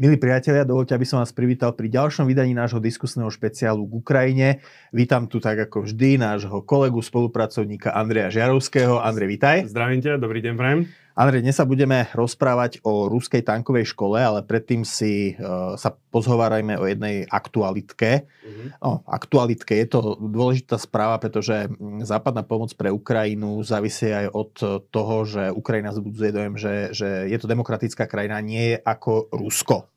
Milí priatelia, dovolte, aby som vás privítal pri ďalšom vydaní nášho diskusného špeciálu k Ukrajine. Vítam tu tak ako vždy nášho kolegu, spolupracovníka Andreja Žiarovského. Andrej, vitaj. Zdravím ťa, dobrý deň, prajem. Andrej, dnes sa budeme rozprávať o ruskej tankovej škole, ale predtým si uh, sa pozhovárajme o jednej aktualitke. Uh-huh. No, aktualitke je to dôležitá správa, pretože západná pomoc pre Ukrajinu závisí aj od toho, že Ukrajina zbudzuje dojem, že, že je to demokratická krajina, nie je ako Rusko.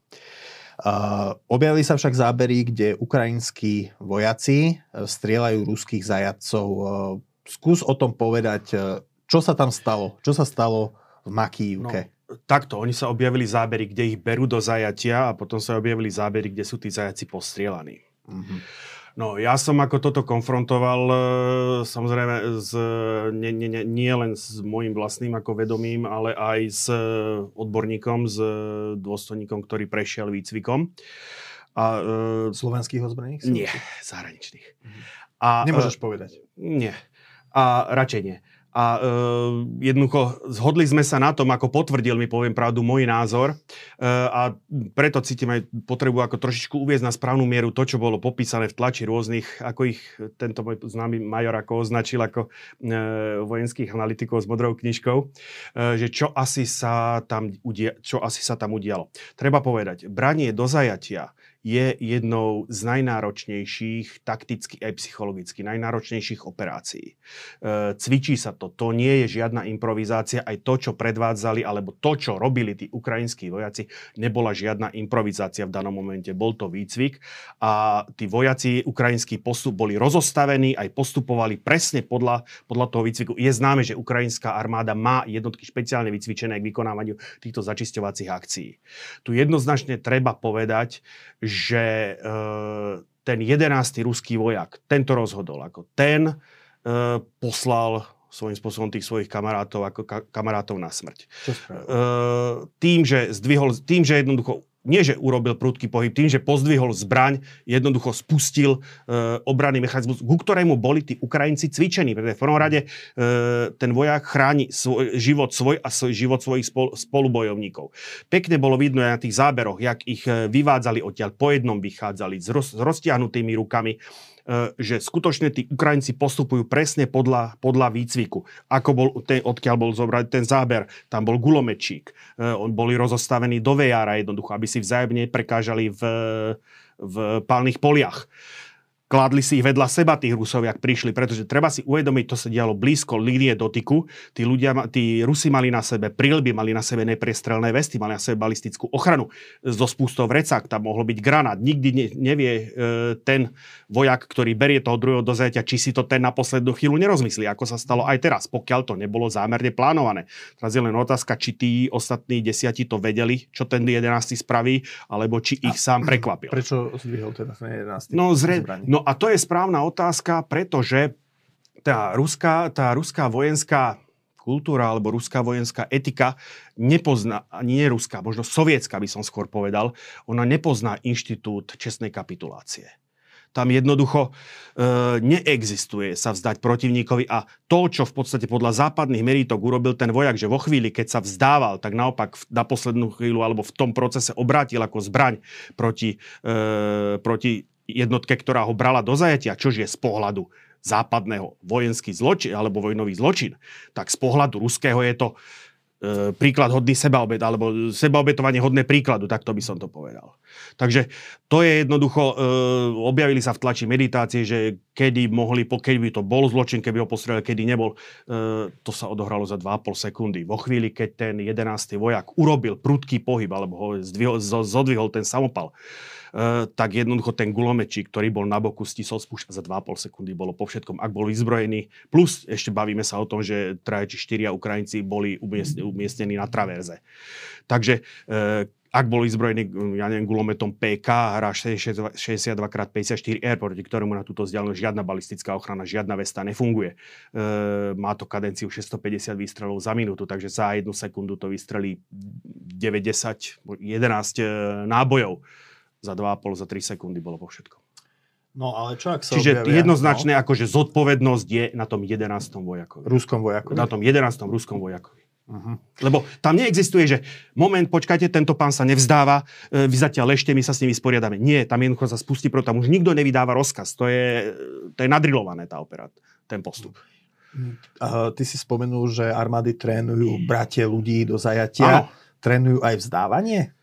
Uh, objavili sa však zábery, kde ukrajinskí vojaci uh, strieľajú ruských zajadcov. Uh, skús o tom povedať, čo sa tam stalo? Čo sa stalo v Makívke. No, takto, oni sa objavili zábery, kde ich berú do zajatia a potom sa objavili zábery, kde sú tí zajaci postrielaní. Mm-hmm. No, ja som ako toto konfrontoval, e, samozrejme, z, nie, nie, nie, nie len s môjim vlastným ako vedomím, ale aj s odborníkom, s dôstojníkom, ktorý prešiel výcvikom. A, e, Slovenských ozbrojených? Nie, zahraničných. Mhm. A, Nemôžeš e, povedať? Nie. A radšej nie. A e, jednoducho zhodli sme sa na tom, ako potvrdil mi, poviem pravdu, môj názor. E, a preto cítim aj potrebu ako trošičku uviezť na správnu mieru to, čo bolo popísané v tlači rôznych, ako ich tento môj známy major ako označil ako e, vojenských analytikov s modrou knižkou, e, že čo asi, sa tam udia- čo asi sa tam udialo. Treba povedať, branie do zajatia je jednou z najnáročnejších, takticky aj psychologicky, najnáročnejších operácií. E, cvičí sa to, to nie je žiadna improvizácia, aj to, čo predvádzali, alebo to, čo robili tí ukrajinskí vojaci, nebola žiadna improvizácia v danom momente, bol to výcvik a tí vojaci ukrajinský postup boli rozostavení, aj postupovali presne podľa, podľa toho výcviku. Je známe, že ukrajinská armáda má jednotky špeciálne vycvičené k vykonávaniu týchto začisťovacích akcií. Tu jednoznačne treba povedať, e, ten jedenácty ruský vojak, tento rozhodol, ako ten e, poslal svojím spôsobom tých svojich kamarátov ako ka- kamarátov na smrť. Čo e, tým, že zdvihol, tým, že jednoducho nie že urobil prudký pohyb, tým, že pozdvihol zbraň, jednoducho spustil e, obranný mechanizmus, ku ktorému boli tí Ukrajinci cvičení. Pretože v prvom rade e, ten vojak chráni svoj, život svoj a svoj, život svojich spol, spolubojovníkov. Pekne bolo vidno aj na tých záberoch, jak ich e, vyvádzali odtiaľ, po jednom vychádzali s, roz, s roztiahnutými rukami že skutočne tí Ukrajinci postupujú presne podľa, podľa výcviku. Ako bol, ten, odkiaľ bol zobrať ten záber, tam bol gulomečík. E, boli rozostavení do vejára jednoducho, aby si vzájomne prekážali v, v pálnych poliach kládli si ich vedľa seba tých Rusov, ak prišli, pretože treba si uvedomiť, to sa dialo blízko línie dotyku. Tí ľudia, tí Rusi mali na sebe prilby, mali na sebe nepriestrelné vesty, mali na sebe balistickú ochranu. Zo spústov vrecák tam mohlo byť granát. Nikdy ne, nevie e, ten vojak, ktorý berie toho druhého do zajatia, či si to ten na poslednú chvíľu nerozmyslí, ako sa stalo aj teraz, pokiaľ to nebolo zámerne plánované. Teraz je len otázka, či tí ostatní desiati to vedeli, čo ten 11. spraví, alebo či ich a, sám prekvapil. Prečo zdvihol teda ten 11. No, zre, no a to je správna otázka, pretože tá ruská, tá ruská vojenská kultúra alebo ruská vojenská etika nepozná, nie ruská, možno sovietská by som skôr povedal, ona nepozná inštitút čestnej kapitulácie. Tam jednoducho e, neexistuje sa vzdať protivníkovi a to, čo v podstate podľa západných meritok urobil ten vojak, že vo chvíli, keď sa vzdával, tak naopak na poslednú chvíľu alebo v tom procese obrátil ako zbraň proti, e, proti jednotke, ktorá ho brala do zajatia, čož je z pohľadu západného vojenský zločin alebo vojnový zločin, tak z pohľadu ruského je to e, príklad hodný sebaobet, alebo sebaobetovanie hodné príkladu, tak to by som to povedal. Takže to je jednoducho, e, objavili sa v tlači meditácie, že kedy mohli, keď by to bol zločin, keby ho postrelili, kedy nebol, e, to sa odohralo za 2,5 sekundy. Vo chvíli, keď ten 11. vojak urobil prudký pohyb, alebo ho zdvihol, zodvihol ten samopal, tak jednoducho ten gulomečík, ktorý bol na boku, stisol spúšť za 2,5 sekundy, bolo po všetkom, ak bol vyzbrojený. Plus ešte bavíme sa o tom, že traja či štyria Ukrajinci boli umiestnení na traverze. Takže eh, ak bol vyzbrojený, ja neviem, gulometom PK, hrá 62x54R, proti ktorému na túto vzdialenosť žiadna balistická ochrana, žiadna vesta nefunguje. E, má to kadenciu 650 výstrelov za minútu, takže za jednu sekundu to vystrelí 90, 11 nábojov za 2,5, za 3 sekundy bolo po všetkom. No ale čo ak sa Čiže objavia, jednoznačné, no? akože zodpovednosť je na tom 11. vojakovi. Ruskom vojakovi? Na tom 11. ruskom vojakovi. Uh-huh. Lebo tam neexistuje, že moment, počkajte, tento pán sa nevzdáva, e, vy zatiaľ lešte, my sa s nimi vysporiadame. Nie, tam jednoducho sa spustí, pro tam už nikto nevydáva rozkaz. To je, to je nadrilované tá operát, ten postup. Uh, ty si spomenul, že armády trénujú bratie ľudí do zajatia. Ano. Trénujú aj vzdávanie?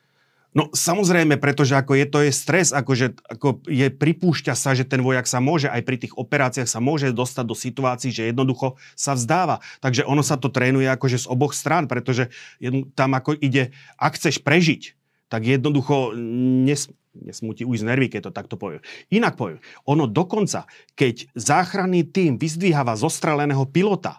No samozrejme, pretože ako je to je stres, akože ako je, pripúšťa sa, že ten vojak sa môže aj pri tých operáciách sa môže dostať do situácií, že jednoducho sa vzdáva. Takže ono sa to trénuje akože z oboch strán, pretože tam ako ide, ak chceš prežiť, tak jednoducho nes, nesmúti ujsť nervy, keď to takto poviem. Inak poviem, ono dokonca, keď záchranný tým vyzdvíhava zostreleného pilota,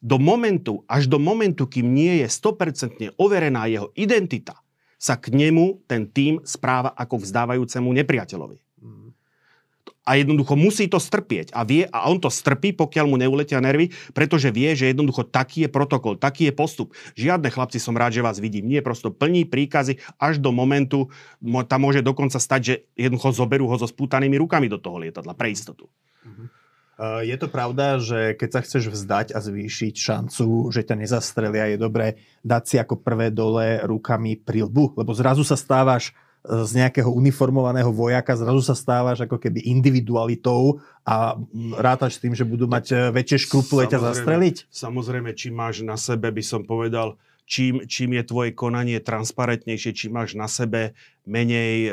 do momentu, až do momentu, kým nie je 100% overená jeho identita, sa k nemu ten tým správa ako vzdávajúcemu nepriateľovi. A jednoducho musí to strpieť. A, vie, a on to strpí, pokiaľ mu neuletia nervy, pretože vie, že jednoducho taký je protokol, taký je postup. Žiadne chlapci, som rád, že vás vidím. Nie, prosto plní príkazy až do momentu, tam môže dokonca stať, že jednoducho zoberú ho so spútanými rukami do toho lietadla pre istotu. Uh-huh. Je to pravda, že keď sa chceš vzdať a zvýšiť šancu, že ťa nezastrelia, je dobré dať si ako prvé dole rukami prilbu, lebo zrazu sa stávaš e, z nejakého uniformovaného vojaka, zrazu sa stávaš ako keby individualitou a rátaš s tým, že budú mať e, väčšie škrupule ťa zastreliť? Samozrejme, či máš na sebe, by som povedal, čím, čím je tvoje konanie transparentnejšie, čím máš na sebe menej e,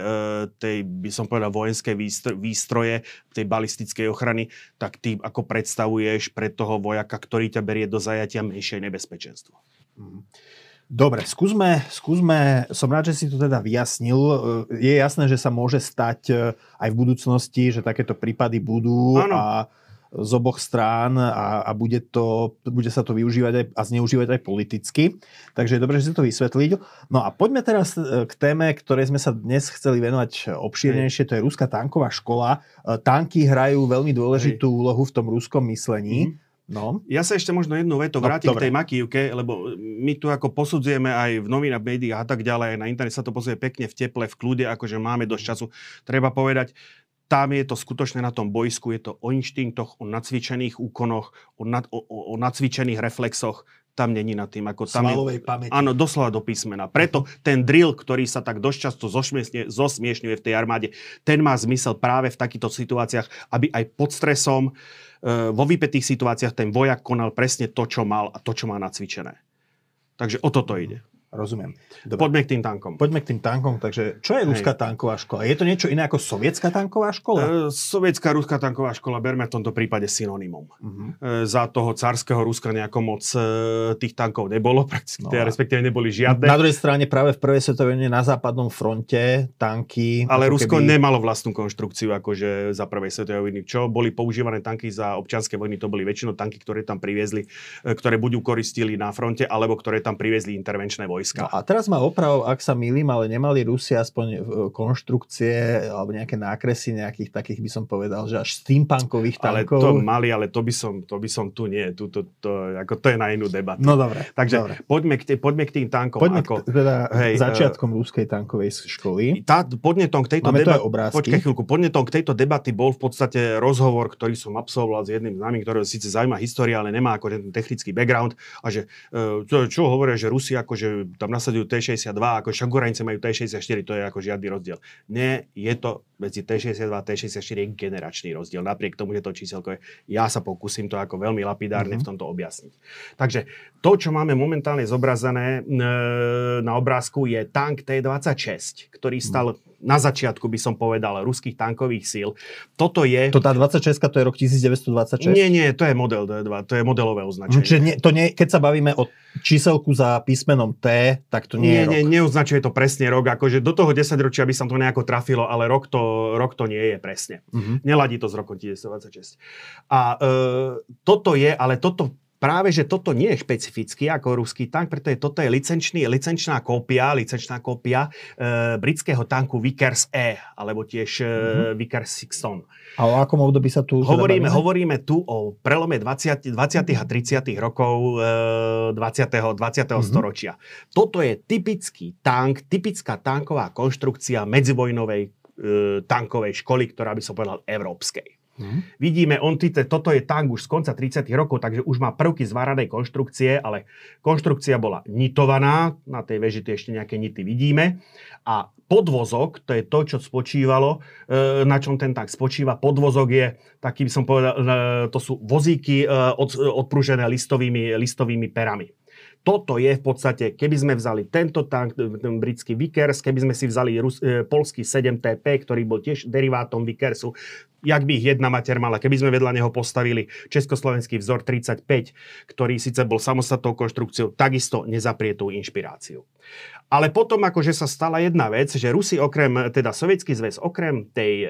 tej, by som povedal, vojenskej výstroje, tej balistickej ochrany, tak ty ako predstavuješ pre toho vojaka, ktorý ťa berie do zajatia menšie nebezpečenstvo. Mhm. Dobre, skúsme, skúsme, som rád, že si to teda vyjasnil. E, je jasné, že sa môže stať e, aj v budúcnosti, že takéto prípady budú ano. a z oboch strán a, a bude, to, bude sa to využívať aj, a zneužívať aj politicky. Takže je dobré, že si to vysvetlil. No a poďme teraz e, k téme, ktorej sme sa dnes chceli venovať obšírnejšie, to je Ruská tanková škola. E, tanky hrajú veľmi dôležitú Hej. úlohu v tom ruskom myslení. Mm-hmm. No. Ja sa ešte možno jednu vetu no, vrátim no, k tej makívke, lebo my tu ako posudzujeme aj v novinách, médiách a tak ďalej, aj na internet sa to pozrie pekne v teple, v kľude, akože máme dosť času. Treba povedať, tam je to skutočne na tom bojsku, je to o inštinktoch, o nacvičených úkonoch, o, nad, o, o, o nacvičených reflexoch, tam není nad tým. Ako tam Svalovej je, pamäti. Áno, doslova do písmena. Preto ten drill, ktorý sa tak dosť často zosmiešňuje v tej armáde, ten má zmysel práve v takýchto situáciách, aby aj pod stresom, e, vo vypetých situáciách ten vojak konal presne to, čo mal a to, čo má nacvičené. Takže o toto ide. Rozumiem. Dobre. Poďme k tým tankom. Poďme k tým tankom. Takže čo je ruská tanková škola? Je to niečo iné ako sovietská tanková škola? E, sovietská ruská tanková škola, berme v tomto prípade synonymum. Uh-huh. E, za toho carského Ruska nejako moc e, tých tankov nebolo, prakticky, no, teda, respektíve neboli žiadne. Na druhej strane práve v prvej svetovej na západnom fronte tanky... Ale Rusko keby... nemalo vlastnú konštrukciu akože za prvej svetovej vojny. Čo boli používané tanky za občianske vojny, to boli väčšinou tanky, ktoré tam priviezli, e, ktoré buď ukoristili na fronte, alebo ktoré tam priviezli intervenčné vojny vojska. No a teraz ma oprav, ak sa milím, ale nemali Rusi aspoň e, konštrukcie alebo nejaké nákresy nejakých takých, by som povedal, že až steampunkových tankov. Ale to mali, ale to by som, to by som tu nie. Tu, to, to, ako to je na inú debatu. No dobre. Takže dobre. Poďme, k, poďme k tým tankom. Poďme ako, k, teda hej, e, začiatkom uh, ruskej tankovej školy. Tá, podnetom k tejto debaty, počkaj chvíľku, podnetom k tejto debaty bol v podstate rozhovor, ktorý som absolvoval s jedným známym, ktorého síce zaujíma história, ale nemá ako ten technický background a že uh, čo, čo hovoria, že Rusi akože tam nasadujú T-62, ako však majú T-64, to je ako žiadny rozdiel. Nie, je to medzi T-62 a T-64 je generačný rozdiel. Napriek tomu, že to číselko je, ja sa pokúsim to ako veľmi lapidárne mm-hmm. v tomto objasniť. Takže to, čo máme momentálne zobrazené e, na obrázku, je tank T-26, ktorý stal mm na začiatku by som povedal ruských tankových síl. Toto je... To tá 26 to je rok 1926? Nie, nie, to je model D2, to je modelové označenie. Čiže nie, to nie, keď sa bavíme o číselku za písmenom T, tak to nie, nie je rok. Nie, neoznačuje to presne rok, akože do toho 10 ročia by sa to nejako trafilo, ale rok to, rok to nie je presne. Uh-huh. Neladí to z roku 1926. A e, toto je, ale toto práve, že toto nie je špecificky ako ruský tank, pretože toto je licenčný, licenčná kópia, licenčná kópia e, britského tanku Vickers E, alebo tiež mm-hmm. Vickers Sixton. A o akom období sa tu hovoríme? Hovoríme tu o prelome 20, 20. a 30. rokov e, 20. 20. Mm-hmm. storočia. Toto je typický tank, typická tanková konštrukcia medzivojnovej e, tankovej školy, ktorá by som povedal európskej. Hmm. Vidíme, on títe, toto je tank už z konca 30 rokov, takže už má prvky zváranej konštrukcie, ale konštrukcia bola nitovaná, na tej veži tu ešte nejaké nity vidíme. A podvozok, to je to, čo spočívalo, e, na čom ten tank spočíva. Podvozok je, taký by som povedal, e, to sú vozíky e, od, odprúžené listovými, listovými perami toto je v podstate, keby sme vzali tento tank, ten britský Vickers, keby sme si vzali Rus, e, polský 7TP, ktorý bol tiež derivátom Vickersu, jak by ich jedna mater mala, keby sme vedľa neho postavili československý vzor 35, ktorý síce bol samostatnou konštrukciou, takisto nezaprie tú inšpiráciu. Ale potom akože sa stala jedna vec, že Rusi okrem, teda Sovietský zväz okrem tej e,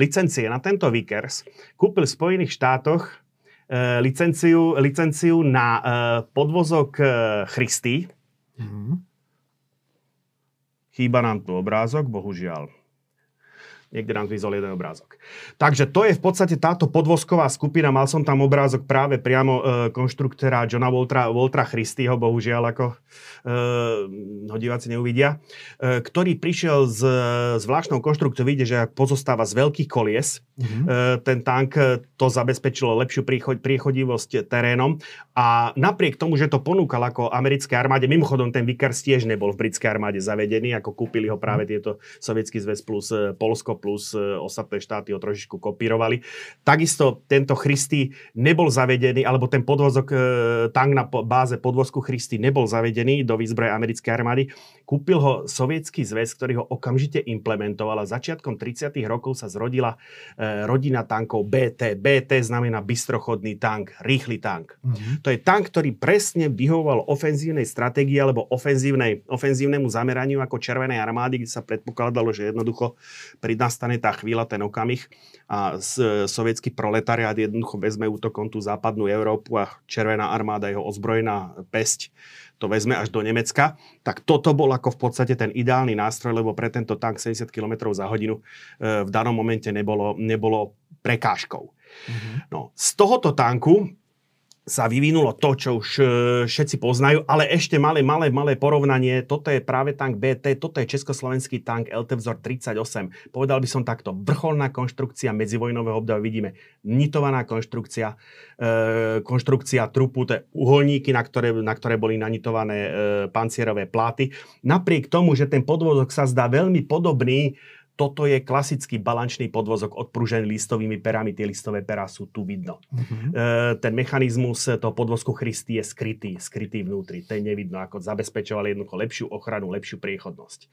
licencie na tento Vickers kúpil v Spojených štátoch licenciu, licenciu na uh, podvozok uh, Christy. Mm-hmm. Chýba nám tu obrázok, bohužiaľ. Niekde nám vyzol jeden obrázok. Takže to je v podstate táto podvozková skupina. Mal som tam obrázok práve priamo e, konštruktora Johna Voltra, Voltra Christyho, bohužiaľ, ako e, ho diváci neuvidia, e, ktorý prišiel s zvláštnou konštrukciou. Vidíte, že pozostáva z veľkých kolies. Mm-hmm. E, ten tank e, to zabezpečilo lepšiu príchod, priechodivosť terénom. A napriek tomu, že to ponúkal ako americké armáde, mimochodom ten Vickers tiež nebol v britskej armáde zavedený, ako kúpili ho práve mhm. tieto Sovietský zväz plus e, Polsko plus e, ostatné štáty ho trošičku kopírovali. Takisto tento Christy nebol zavedený, alebo ten podvozok, e, tank na báze podvozku Christy nebol zavedený do výzbroje americkej armády. Kúpil ho Sovietský zväz, ktorý ho okamžite implementoval a začiatkom 30. rokov sa zrodila e, rodina tankov BT. BT znamená bystrochodný tank, rýchly tank. Mm-hmm. To je tank, ktorý presne vyhovoval ofenzívnej stratégii alebo ofenzívnej, ofenzívnemu zameraniu ako Červenej armády, kde sa predpokladalo, že jednoducho pri nastane tá chvíľa, ten okamih a sovietský proletariát jednoducho vezme útokom tú západnú Európu a Červená armáda, jeho ozbrojená pesť to vezme až do Nemecka, tak toto bol ako v podstate ten ideálny nástroj, lebo pre tento tank 70 km za hodinu e, v danom momente nebolo, nebolo prekážkou. Mm-hmm. No, z tohoto tanku sa vyvinulo to, čo už e, všetci poznajú, ale ešte malé, malé, malé porovnanie. Toto je práve tank BT, toto je československý tank LT vzor 38. Povedal by som takto, vrcholná konštrukcia medzivojnového obdobia. Vidíme nitovaná konštrukcia, e, konštrukcia trupu, to je uholníky, na ktoré, na ktoré boli nanitované e, pancierové pláty. Napriek tomu, že ten podvozok sa zdá veľmi podobný toto je klasický balančný podvozok odprúžený listovými perami. Tie listové perá sú tu vidno. Uh-huh. E, ten mechanizmus toho podvozku Christy je skrytý, skrytý vnútri. Ten nevidno, ako zabezpečoval jednoducho lepšiu ochranu, lepšiu priechodnosť.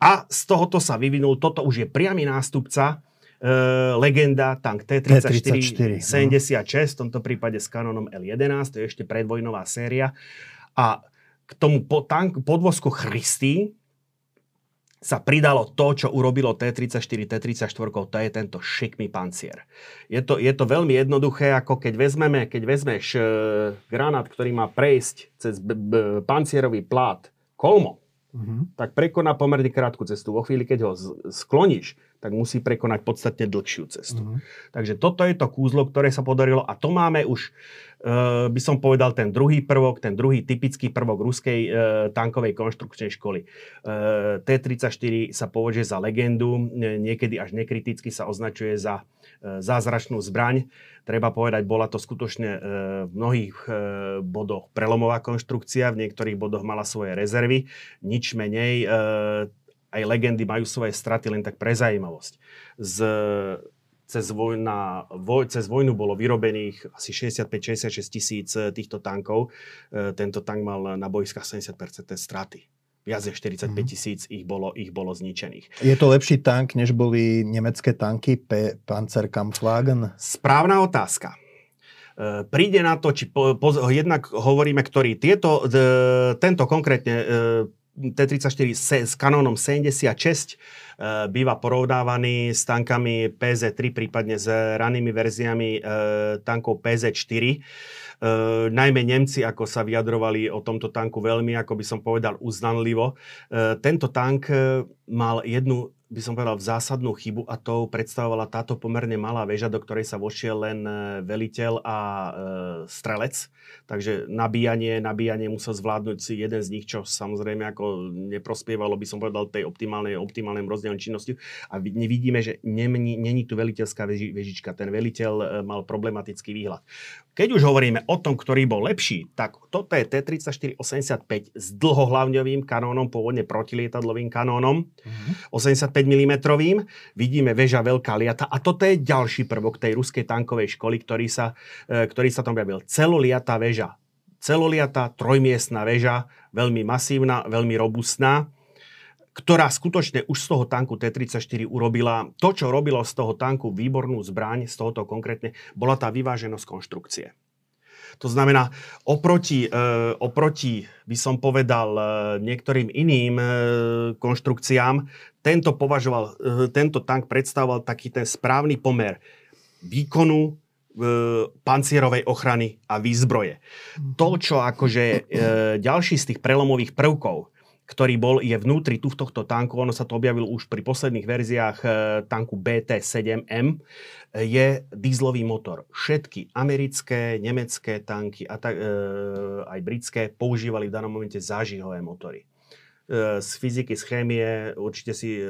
A z tohoto sa vyvinul, toto už je priamy nástupca e, legenda tank T-34, T-34 76, v tomto prípade s kanonom L11, to je ešte predvojnová séria. A k tomu po, tank, podvozku Christy, sa pridalo to, čo urobilo T-34, T-34, to je tento šikmý pancier. Je to, je to veľmi jednoduché, ako keď vezmeme, keď vezmeš e, granát, ktorý má prejsť cez b- b- pancierový plát kolmo, mm-hmm. tak prekoná pomerne krátku cestu. Vo chvíli, keď ho z- skloníš, tak musí prekonať podstatne dlhšiu cestu. Mm-hmm. Takže toto je to kúzlo, ktoré sa podarilo a to máme už by som povedal, ten druhý prvok, ten druhý typický prvok ruskej uh, tankovej konštrukčnej školy. Uh, T-34 sa považuje za legendu, niekedy až nekriticky sa označuje za uh, zázračnú zbraň. Treba povedať, bola to skutočne uh, v mnohých uh, bodoch prelomová konštrukcia, v niektorých bodoch mala svoje rezervy, nič menej. Uh, aj legendy majú svoje straty len tak pre zaujímavosť. Z cez, vojna, voj, cez vojnu bolo vyrobených asi 65-66 tisíc eh, týchto tankov. E, tento tank mal na boiskách 70% straty. Viac než 45 mhm. tisíc ich bolo, ich bolo zničených. Je to lepší tank, než boli nemecké tanky P- Panzerkampfwagen? Správna otázka. E, príde na to, či po, po, jednak hovoríme, ktorý tieto, d, tento konkrétne e, T-34 s kanónom 76 Eh, býva porovnávaný s tankami PZ-3, prípadne s ranými verziami eh, tankov PZ-4. Uh, eh, najmä Nemci, ako sa vyjadrovali o tomto tanku veľmi, ako by som povedal, uznanlivo. Uh, tento tank mal jednu by som povedal, v zásadnú chybu a to predstavovala táto pomerne malá väža, do ktorej sa vošiel len e, veliteľ a e, strelec. Takže nabíjanie, nabíjanie musel zvládnuť si jeden z nich, čo samozrejme ako neprospievalo, by som povedal, tej optimálnej, optimálnej rozdielnej činnosti. A nevidíme, že není, není tu veliteľská veži, vežička. Ten veliteľ e, mal problematický výhľad. Keď už hovoríme o tom, ktorý bol lepší, tak toto je T-34-85 s dlhohlavňovým kanónom, pôvodne protilietadlovým kanónom, mm-hmm. 85 mm. Vidíme väža Veľká liata a toto je ďalší prvok tej ruskej tankovej školy, ktorý sa, e, ktorý sa tam objavil. Celoliatá väža. Celoliatá trojmiestná väža, veľmi masívna, veľmi robustná ktorá skutočne už z toho tanku T-34 urobila to, čo robilo z toho tanku výbornú zbraň, z tohoto konkrétne, bola tá vyváženosť konštrukcie. To znamená, oproti, e, oproti by som povedal, e, niektorým iným e, konštrukciám, tento, považoval, tento tank predstavoval taký ten správny pomer výkonu, pancierovej ochrany a výzbroje. To, čo akože ďalší z tých prelomových prvkov, ktorý bol, je vnútri tu v tohto tanku, ono sa to objavilo už pri posledných verziách tanku BT-7M, je dízlový motor. Všetky americké, nemecké tanky a tak, e, aj britské používali v danom momente zážihové motory. E, z fyziky, z chémie, určite si e,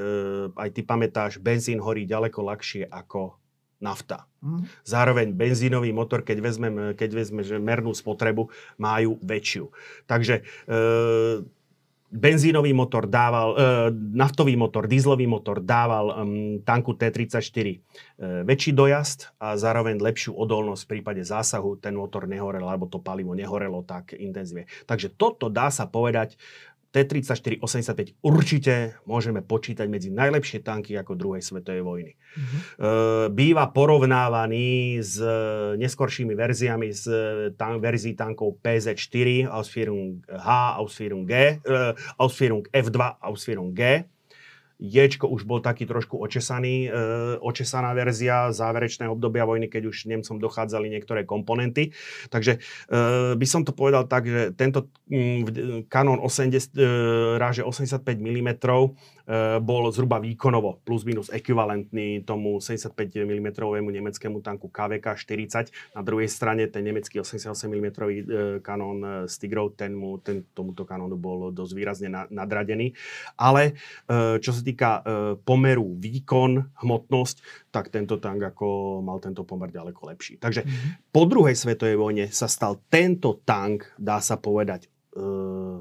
aj ty pamätáš, benzín horí ďaleko ľahšie ako nafta. Mm. Zároveň benzínový motor, keď vezmeme, keď vezme, že mernú spotrebu, majú väčšiu. Takže e, benzínový motor dával, e, naftový motor, dízlový motor dával um, tanku T-34 e, väčší dojazd a zároveň lepšiu odolnosť v prípade zásahu. Ten motor nehorel, alebo to palivo nehorelo tak intenzívne. Takže toto dá sa povedať T-34-85 určite môžeme počítať medzi najlepšie tanky ako druhej svetovej vojny. Mm-hmm. Býva porovnávaný s neskoršími verziami z tan- verzií tankov PZ-4, Ausführung H, Ausführung G, uh, Ausführung F2, Ausführung G Ječko už bol taký trošku očesaný, e, očesaná verzia záverečného obdobia vojny, keď už Nemcom dochádzali niektoré komponenty. Takže e, by som to povedal tak, že tento mm, kanón 80, e, ráže 85 mm bol zhruba výkonovo plus minus ekvivalentný tomu 75 mm nemeckému tanku KVK 40. Na druhej strane ten nemecký 88 mm e, kanón Stigrov, ten mu, ten, tomuto kanónu bol dosť výrazne na, nadradený. Ale čo sa týka pomeru výkon, hmotnosť, tak tento tank ako mal tento pomer ďaleko lepší. Takže mm-hmm. po druhej svetovej vojne sa stal tento tank, dá sa povedať,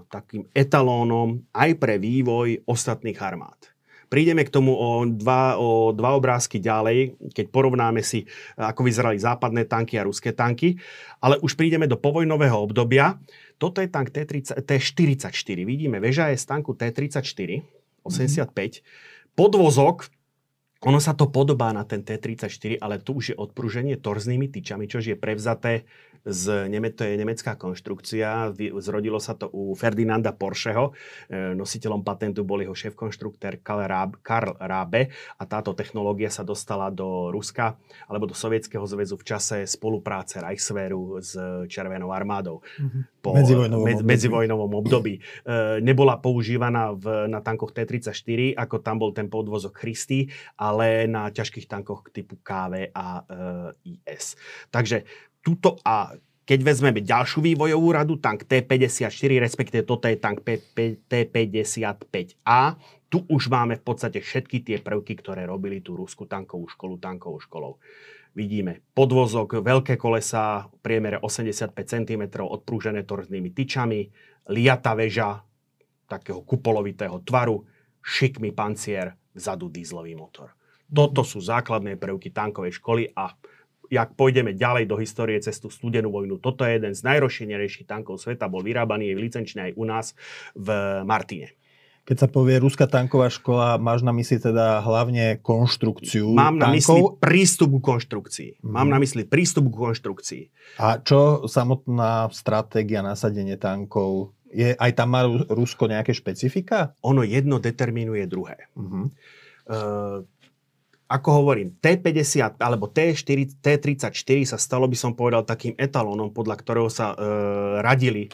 takým etalónom aj pre vývoj ostatných armád. Prídeme k tomu o dva, o dva obrázky ďalej, keď porovnáme si, ako vyzerali západné tanky a ruské tanky, ale už prídeme do povojnového obdobia. Toto je tank T30, T44. Vidíme, väža je z tanku T34, 85. Podvozok, ono sa to podobá na ten T-34, ale tu už je odpruženie torznými tyčami, čo je prevzaté z, to je nemecká konštrukcia, zrodilo sa to u Ferdinanda Porscheho, e, nositeľom patentu bol jeho šéf-konštruktér Karl Rabe a táto technológia sa dostala do Ruska alebo do Sovietskeho zväzu v čase spolupráce Reichswehru s Červenou armádou. Mm-hmm. Po medzivojnovom, med, období. medzivojnovom období. E, nebola používaná v, na tankoch T-34, ako tam bol ten podvozok Christy, ale na ťažkých tankoch typu KV a e, IS. Takže tuto a keď vezmeme ďalšiu vývojovú radu, tank T-54, respektíve toto je tank T-55A, tu už máme v podstate všetky tie prvky, ktoré robili tú ruskú tankovú školu tankovou školou. Vidíme podvozok, veľké kolesa, priemere 85 cm, odprúžené torznými tyčami, liata väža, takého kupolovitého tvaru, šikmý pancier, vzadu dízlový motor. Toto sú základné prvky tankovej školy a jak pôjdeme ďalej do histórie cez tú studenú vojnu, toto je jeden z najrozšírenejších tankov sveta, bol vyrábaný, je licenčný aj u nás v Martine. Keď sa povie ruská tanková škola, máš na mysli teda hlavne konštrukciu Mám na tankov? mysli prístup k konštrukcii. Mm. Mám na mysli prístup k konštrukcii. A čo samotná stratégia nasadenie tankov? Je, aj tam má Rusko nejaké špecifika? Ono jedno determinuje druhé. Mm-hmm. Uh, ako hovorím, T50 alebo T4, T34 sa stalo, by som povedal, takým etalónom, podľa ktorého sa e, radili e,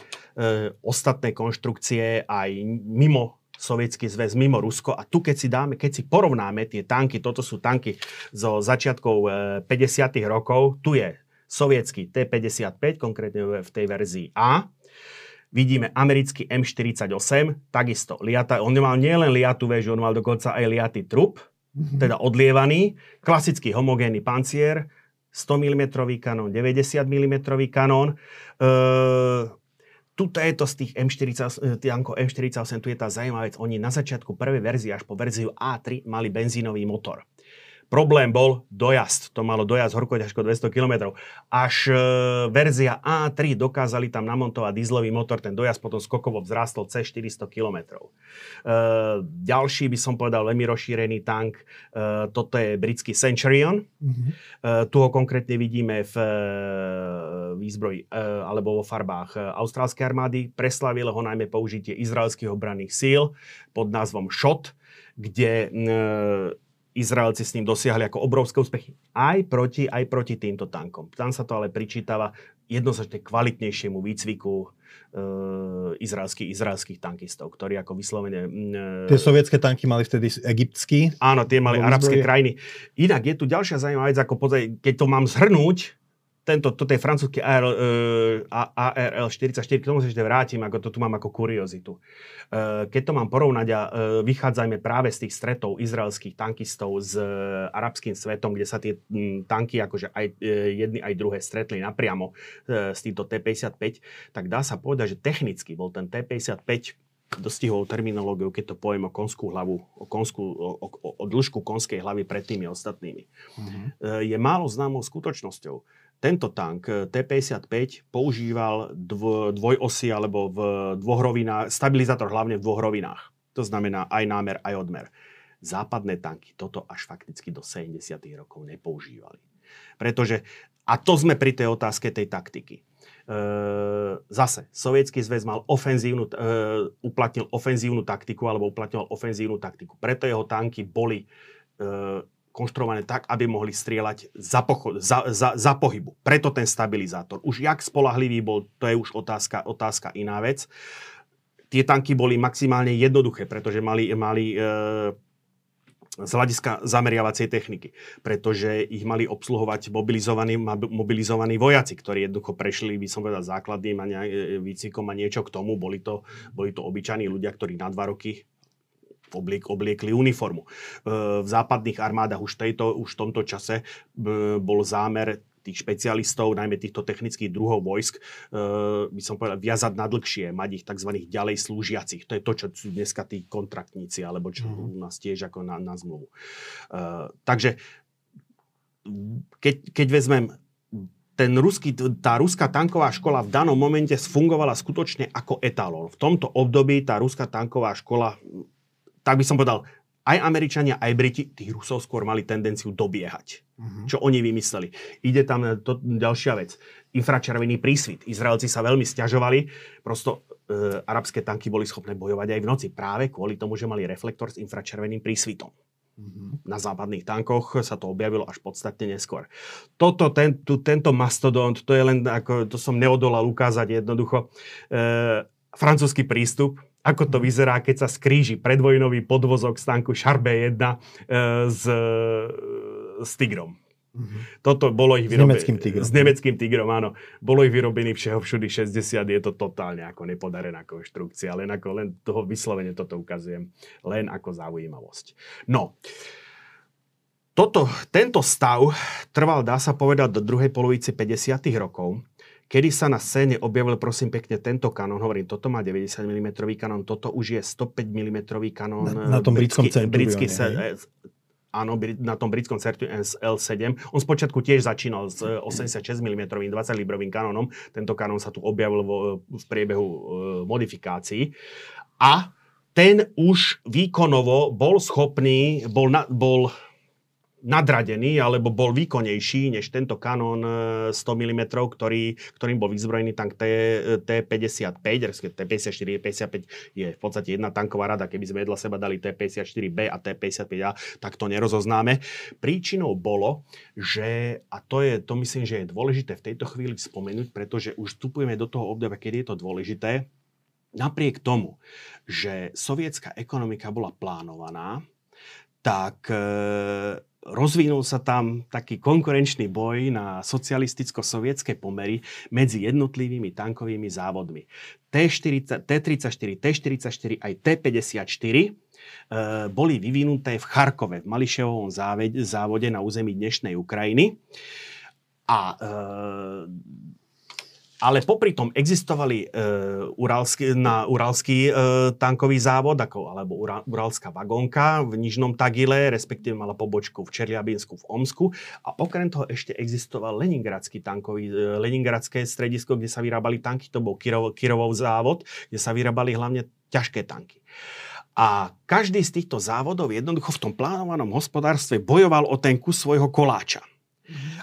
ostatné konštrukcie aj mimo sovietský zväz mimo Rusko. A tu, keď si, dáme, keď si porovnáme tie tanky, toto sú tanky zo začiatkov 50. E, rokov, tu je sovietský T-55, konkrétne v tej verzii A. Vidíme americký M48, takisto liata, on nemal nielen liatú väžu, on mal dokonca aj liatý trup, mm-hmm. teda odlievaný, klasický homogénny pancier, 100 mm kanón, 90 mm kanón. E, tuto je to z tých M40, M48, tu je tá zaujímavá vec. Oni na začiatku prvej verzie až po verziu A3 mali benzínový motor. Problém bol dojazd. To malo dojazd horko ťažko 200 km. Až e, verzia A3 dokázali tam namontovať dízlový motor, ten dojazd potom skokovo vzrástol cez 400 km. E, ďalší by som povedal veľmi rozšírený tank, e, toto je britský Centurion. Mm-hmm. E, tu ho konkrétne vidíme v e, výzbroji e, alebo vo farbách e, austrálskej armády. Preslavilo ho najmä použitie izraelských obranných síl pod názvom SHOT, kde e, Izraelci s ním dosiahli ako obrovské úspechy. Aj proti, aj proti týmto tankom. Tam sa to ale pričítava jednoznačne kvalitnejšiemu výcviku e, izraelských, izraelských tankistov, ktorí ako vyslovene... E, tie sovietské tanky mali vtedy egyptský? Áno, tie mali arabské krajiny. Inak je tu ďalšia zaujímavá vec, ako pozaj, keď to mám zhrnúť, tento, toto je francúzsky ARL, uh, ARL 44, k tomu sa ešte vrátim, ako to tu mám ako kuriozitu. Uh, keď to mám porovnať a uh, vychádzajme práve z tých stretov izraelských tankistov s uh, arabským svetom, kde sa tie m, tanky akože aj uh, jedny aj druhé stretli napriamo uh, s týmto T-55, tak dá sa povedať, že technicky bol ten T-55 dostihol terminológiu, keď to poviem o konskú hlavu, o, konskú, o, o, o dĺžku konskej hlavy pred tými ostatnými. Uh-huh. Je málo známou skutočnosťou tento tank eh, T-55 používal dv, dvojosy alebo v dvoch rovinách, stabilizátor hlavne v dvoch rovinách. To znamená aj námer, aj odmer. Západné tanky toto až fakticky do 70. rokov nepoužívali. Pretože, a to sme pri tej otázke tej taktiky. E, zase, Sovietský zväz mal ofenzívnu, e, uplatnil ofenzívnu taktiku alebo uplatňoval ofenzívnu taktiku. Preto jeho tanky boli e, konštruované tak, aby mohli strieľať za, pocho- za, za, za pohybu. Preto ten stabilizátor. Už jak spolahlivý bol, to je už otázka, otázka iná vec. Tie tanky boli maximálne jednoduché, pretože mali, mali e, z hľadiska zameriavacej techniky, pretože ich mali obsluhovať mobilizovaní, mobilizovaní vojaci, ktorí jednoducho prešli, by som povedal, základným a ne, výcvikom a niečo k tomu. Boli to, boli to obyčajní ľudia, ktorí na dva roky obliek, obliekli uniformu. E, v západných armádach už, tejto, už v tomto čase e, bol zámer tých špecialistov, najmä týchto technických druhov vojsk, e, by som povedal, viazať na dlhšie, mať ich tzv. ďalej slúžiacich. To je to, čo sú dneska tí kontraktníci, alebo čo mm. u nás tiež ako na, na zmluvu. Takže keď, keď vezmem ten ruský, tá ruská tanková škola v danom momente fungovala skutočne ako etalón. V tomto období tá ruská tanková škola tak by som povedal, aj Američania, aj Briti, tých Rusov skôr mali tendenciu dobiehať. Uh-huh. Čo oni vymysleli. Ide tam to, ďalšia vec. Infračervený prísvit. Izraelci sa veľmi stiažovali. Prosto e, arabské tanky boli schopné bojovať aj v noci. Práve kvôli tomu, že mali reflektor s infračerveným prísvitom. Uh-huh. Na západných tankoch sa to objavilo až podstatne neskôr. Toto, ten, tu, tento mastodont, to je len ako, to som neodolal ukázať jednoducho. E, francúzsky prístup, ako to vyzerá, keď sa skríži predvojnový podvozok z tanku Charbet 1 e, s, s Tigrom. Mm-hmm. Toto bolo ich vyrobené. S nemeckým tigrom. S nemeckým tigrom, áno. Bolo ich vyrobený všeho všudy 60, je to totálne ako nepodarená konštrukcia, len ako len toho vyslovene toto ukazujem, len ako zaujímavosť. No, toto, tento stav trval, dá sa povedať, do druhej polovice 50. rokov Kedy sa na scéne objavil, prosím pekne, tento kanón, hovorím, toto má 90 mm kanón, toto už je 100 mm kanón. Na, na tom britskom britský, britský áno, na tom britskom certu L7. On spočiatku tiež začínal s 86 mm 20 librovým kanónom. Tento kanón sa tu objavil vo, v priebehu e, modifikácií. A ten už výkonovo bol schopný, bol, na, bol nadradený alebo bol výkonnejší než tento kanón 100 mm, ktorý, ktorým bol vyzbrojený tank T, T55, T54, T55 je v podstate jedna tanková rada, keby sme vedľa seba dali T54B a T55A, tak to nerozoznáme. Príčinou bolo, že, a to je, to myslím, že je dôležité v tejto chvíli spomenúť, pretože už vstupujeme do toho obdobia, kedy je to dôležité, napriek tomu, že sovietská ekonomika bola plánovaná, tak e, rozvinul sa tam taký konkurenčný boj na socialisticko-sovietské pomery medzi jednotlivými tankovými závodmi. T-40, T-34, T-44 aj T-54 e, boli vyvinuté v Charkove, v Mališevovom závode na území dnešnej Ukrajiny. A e, ale popri tom existovali e, uralský, na uralský e, tankový závod, ako, alebo ura, uralská vagónka v Nižnom Tagile, respektíve mala pobočku v Čerliabinsku v Omsku. A okrem toho ešte existoval Leningradský tankový, e, Leningradské stredisko, kde sa vyrábali tanky, to bol Kirov, Kirovov závod, kde sa vyrábali hlavne ťažké tanky. A každý z týchto závodov jednoducho v tom plánovanom hospodárstve bojoval o ten kus svojho koláča.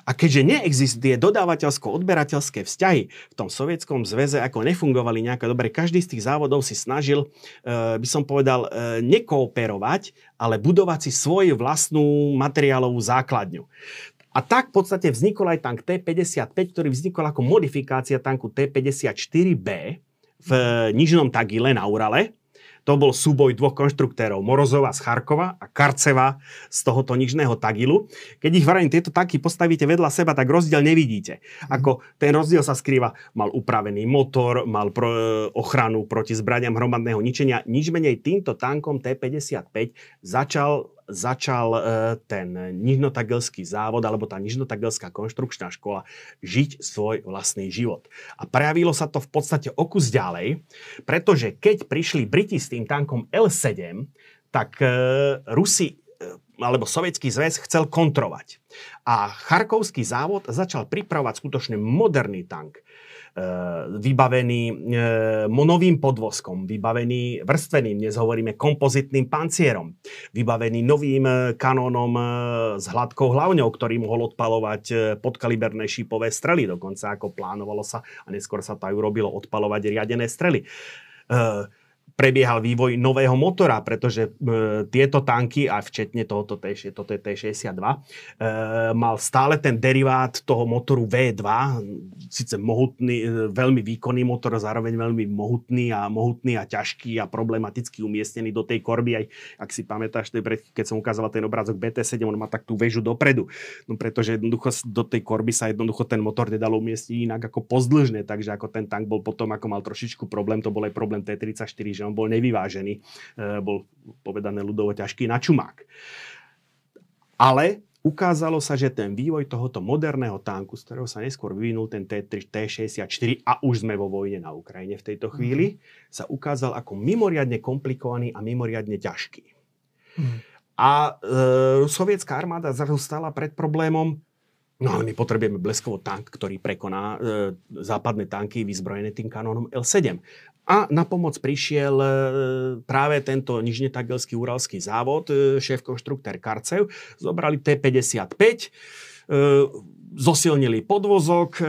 A keďže neexistuje dodávateľsko-odberateľské vzťahy v tom sovietskom zväze, ako nefungovali nejako dobre, každý z tých závodov si snažil, e, by som povedal, e, nekooperovať, ale budovať si svoju vlastnú materiálovú základňu. A tak v podstate vznikol aj tank T-55, ktorý vznikol ako modifikácia tanku T-54B v Nižnom Tagile na Urale. To bol súboj dvoch konštruktérov, Morozova z Charkova a Karceva z tohoto nižného Tagilu. Keď ich varím tieto tanky postavíte vedľa seba, tak rozdiel nevidíte. Ako ten rozdiel sa skrýva, mal upravený motor, mal pro, e, ochranu proti zbraniam hromadného ničenia. Nič menej týmto tankom T-55 začal začal e, ten nižnotagelský závod alebo tá nižnotagelská konštrukčná škola žiť svoj vlastný život. A prejavilo sa to v podstate o kus ďalej, pretože keď prišli Briti s tým tankom L7, tak e, Rusi e, alebo Sovietský zväz chcel kontrovať. A Charkovský závod začal pripravovať skutočne moderný tank vybavený e, novým podvozkom, vybavený vrstveným, dnes hovoríme kompozitným pancierom, vybavený novým e, kanónom s hladkou hlavňou, ktorý mohol odpalovať podkaliberné šípové strely, dokonca ako plánovalo sa a neskôr sa to aj urobilo odpalovať riadené strely prebiehal vývoj nového motora, pretože e, tieto tanky, aj včetne tohoto T, toto je T62, e, mal stále ten derivát toho motoru V2, síce mohutný, e, veľmi výkonný motor, zároveň veľmi mohutný a mohutný a ťažký a problematicky umiestnený do tej korby. Aj ak si pamätáš, keď som ukázal ten obrázok BT7, on má tak tú väžu dopredu. No pretože jednoducho do tej korby sa jednoducho ten motor nedalo umiestniť inak ako pozdĺžne, takže ako ten tank bol potom, ako mal trošičku problém, to bol aj problém T34, že on bol nevyvážený, e, bol povedané ľudovo ťažký na čumák. Ale ukázalo sa, že ten vývoj tohoto moderného tanku, z ktorého sa neskôr vyvinul ten T3, T64 a už sme vo vojne na Ukrajine v tejto chvíli, mm. sa ukázal ako mimoriadne komplikovaný a mimoriadne ťažký. Mm. A e, sovietská armáda zrazu stala pred problémom, no ale my potrebujeme bleskovo tank, ktorý prekoná e, západné tanky vyzbrojené tým kanónom L7. A na pomoc prišiel e, práve tento nižnetagelský uralský závod, e, šéf konštruktér Karcev. Zobrali T-55, zosilnili podvozok e,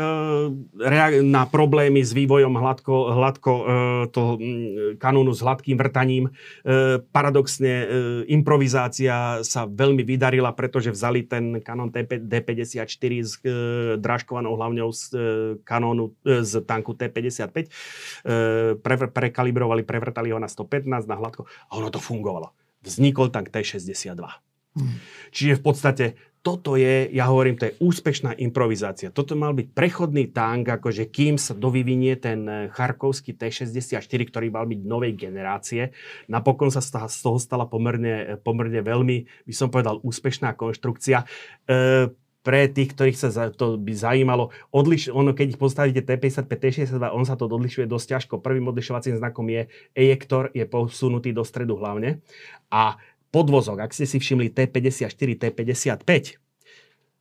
na problémy s vývojom hladko, hladko e, to kanónu s hladkým vrtaním. E, paradoxne improvizácia sa veľmi vydarila, pretože vzali ten kanón D54 s drážkovanou hlavňou z kanónu z tanku T55, pre, prekalibrovali, prevrtali ho na 115 na hladko a ono to fungovalo. Vznikol tank T62. Hmm. Čiže v podstate toto je, ja hovorím, to je úspešná improvizácia. Toto mal byť prechodný tank, akože kým sa dovyvinie ten eh, charkovský T-64, ktorý mal byť novej generácie. Napokon sa z toho stala pomerne, eh, pomerne veľmi, by som povedal, úspešná konštrukcia. E, pre tých, ktorých sa to by zaujímalo, odliš, ono, keď postavíte T55, T62, on sa to odlišuje dosť ťažko. Prvým odlišovacím znakom je ejektor, je posunutý do stredu hlavne. A podvozok, ak ste si všimli T54, T55,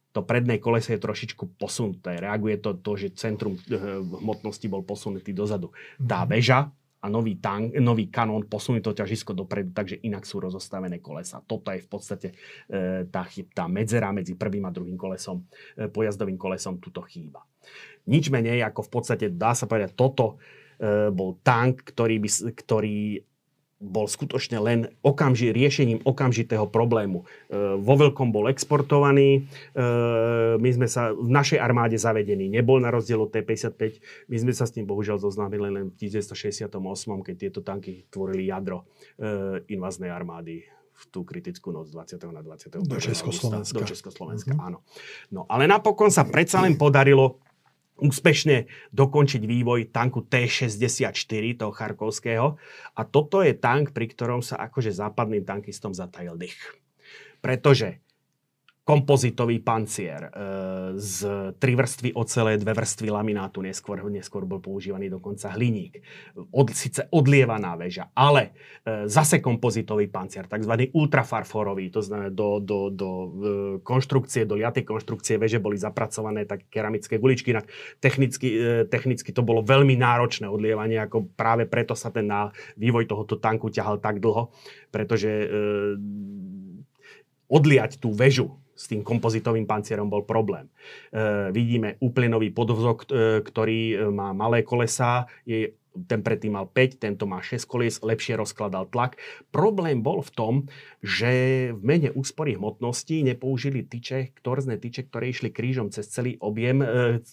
to predné koleso je trošičku posunuté. Reaguje to to, že centrum eh, hmotnosti bol posunutý dozadu. Tá mhm. väža a nový, tank, nový kanón posunie to ťažisko dopredu, takže inak sú rozostavené kolesa. Toto je v podstate e, tá, tá medzera medzi prvým a druhým kolesom, e, pojazdovým kolesom, tuto chýba. Nič menej, ako v podstate dá sa povedať, toto e, bol tank, ktorý, by, ktorý bol skutočne len okamži, riešením okamžitého problému. E, vo veľkom bol exportovaný, e, my sme sa v našej armáde zavedení nebol na rozdiel od T-55, my sme sa s tým bohužiaľ zoznámili len v 1968, keď tieto tanky tvorili jadro e, invaznej armády v tú kritickú noc 20. na 20. Do Československa. Do Československa, mm-hmm. áno. No, ale napokon sa predsa len podarilo úspešne dokončiť vývoj tanku T-64, toho charkovského. A toto je tank, pri ktorom sa akože západným tankistom zatajil dých. Pretože kompozitový pancier e, z tri vrstvy ocele, dve vrstvy laminátu, neskôr, neskôr bol používaný dokonca hliník. Od, Sice odlievaná väža, ale e, zase kompozitový pancier, tzv. ultrafarforový, to znamená do, do, do e, konštrukcie, do liatej konštrukcie veže boli zapracované tak keramické guličky, inak technicky, technicky to bolo veľmi náročné odlievanie, ako práve preto sa ten na vývoj tohoto tanku ťahal tak dlho, pretože odliať tú väžu s tým kompozitovým pancierom bol problém. E, vidíme úplenový podvozok, e, ktorý e, má malé kolesá, je ten predtým mal 5, tento má 6 kolies, lepšie rozkladal tlak. Problém bol v tom, že v mene úspory hmotnosti nepoužili tyče, torzné tyče, ktoré išli krížom cez celý objem, e,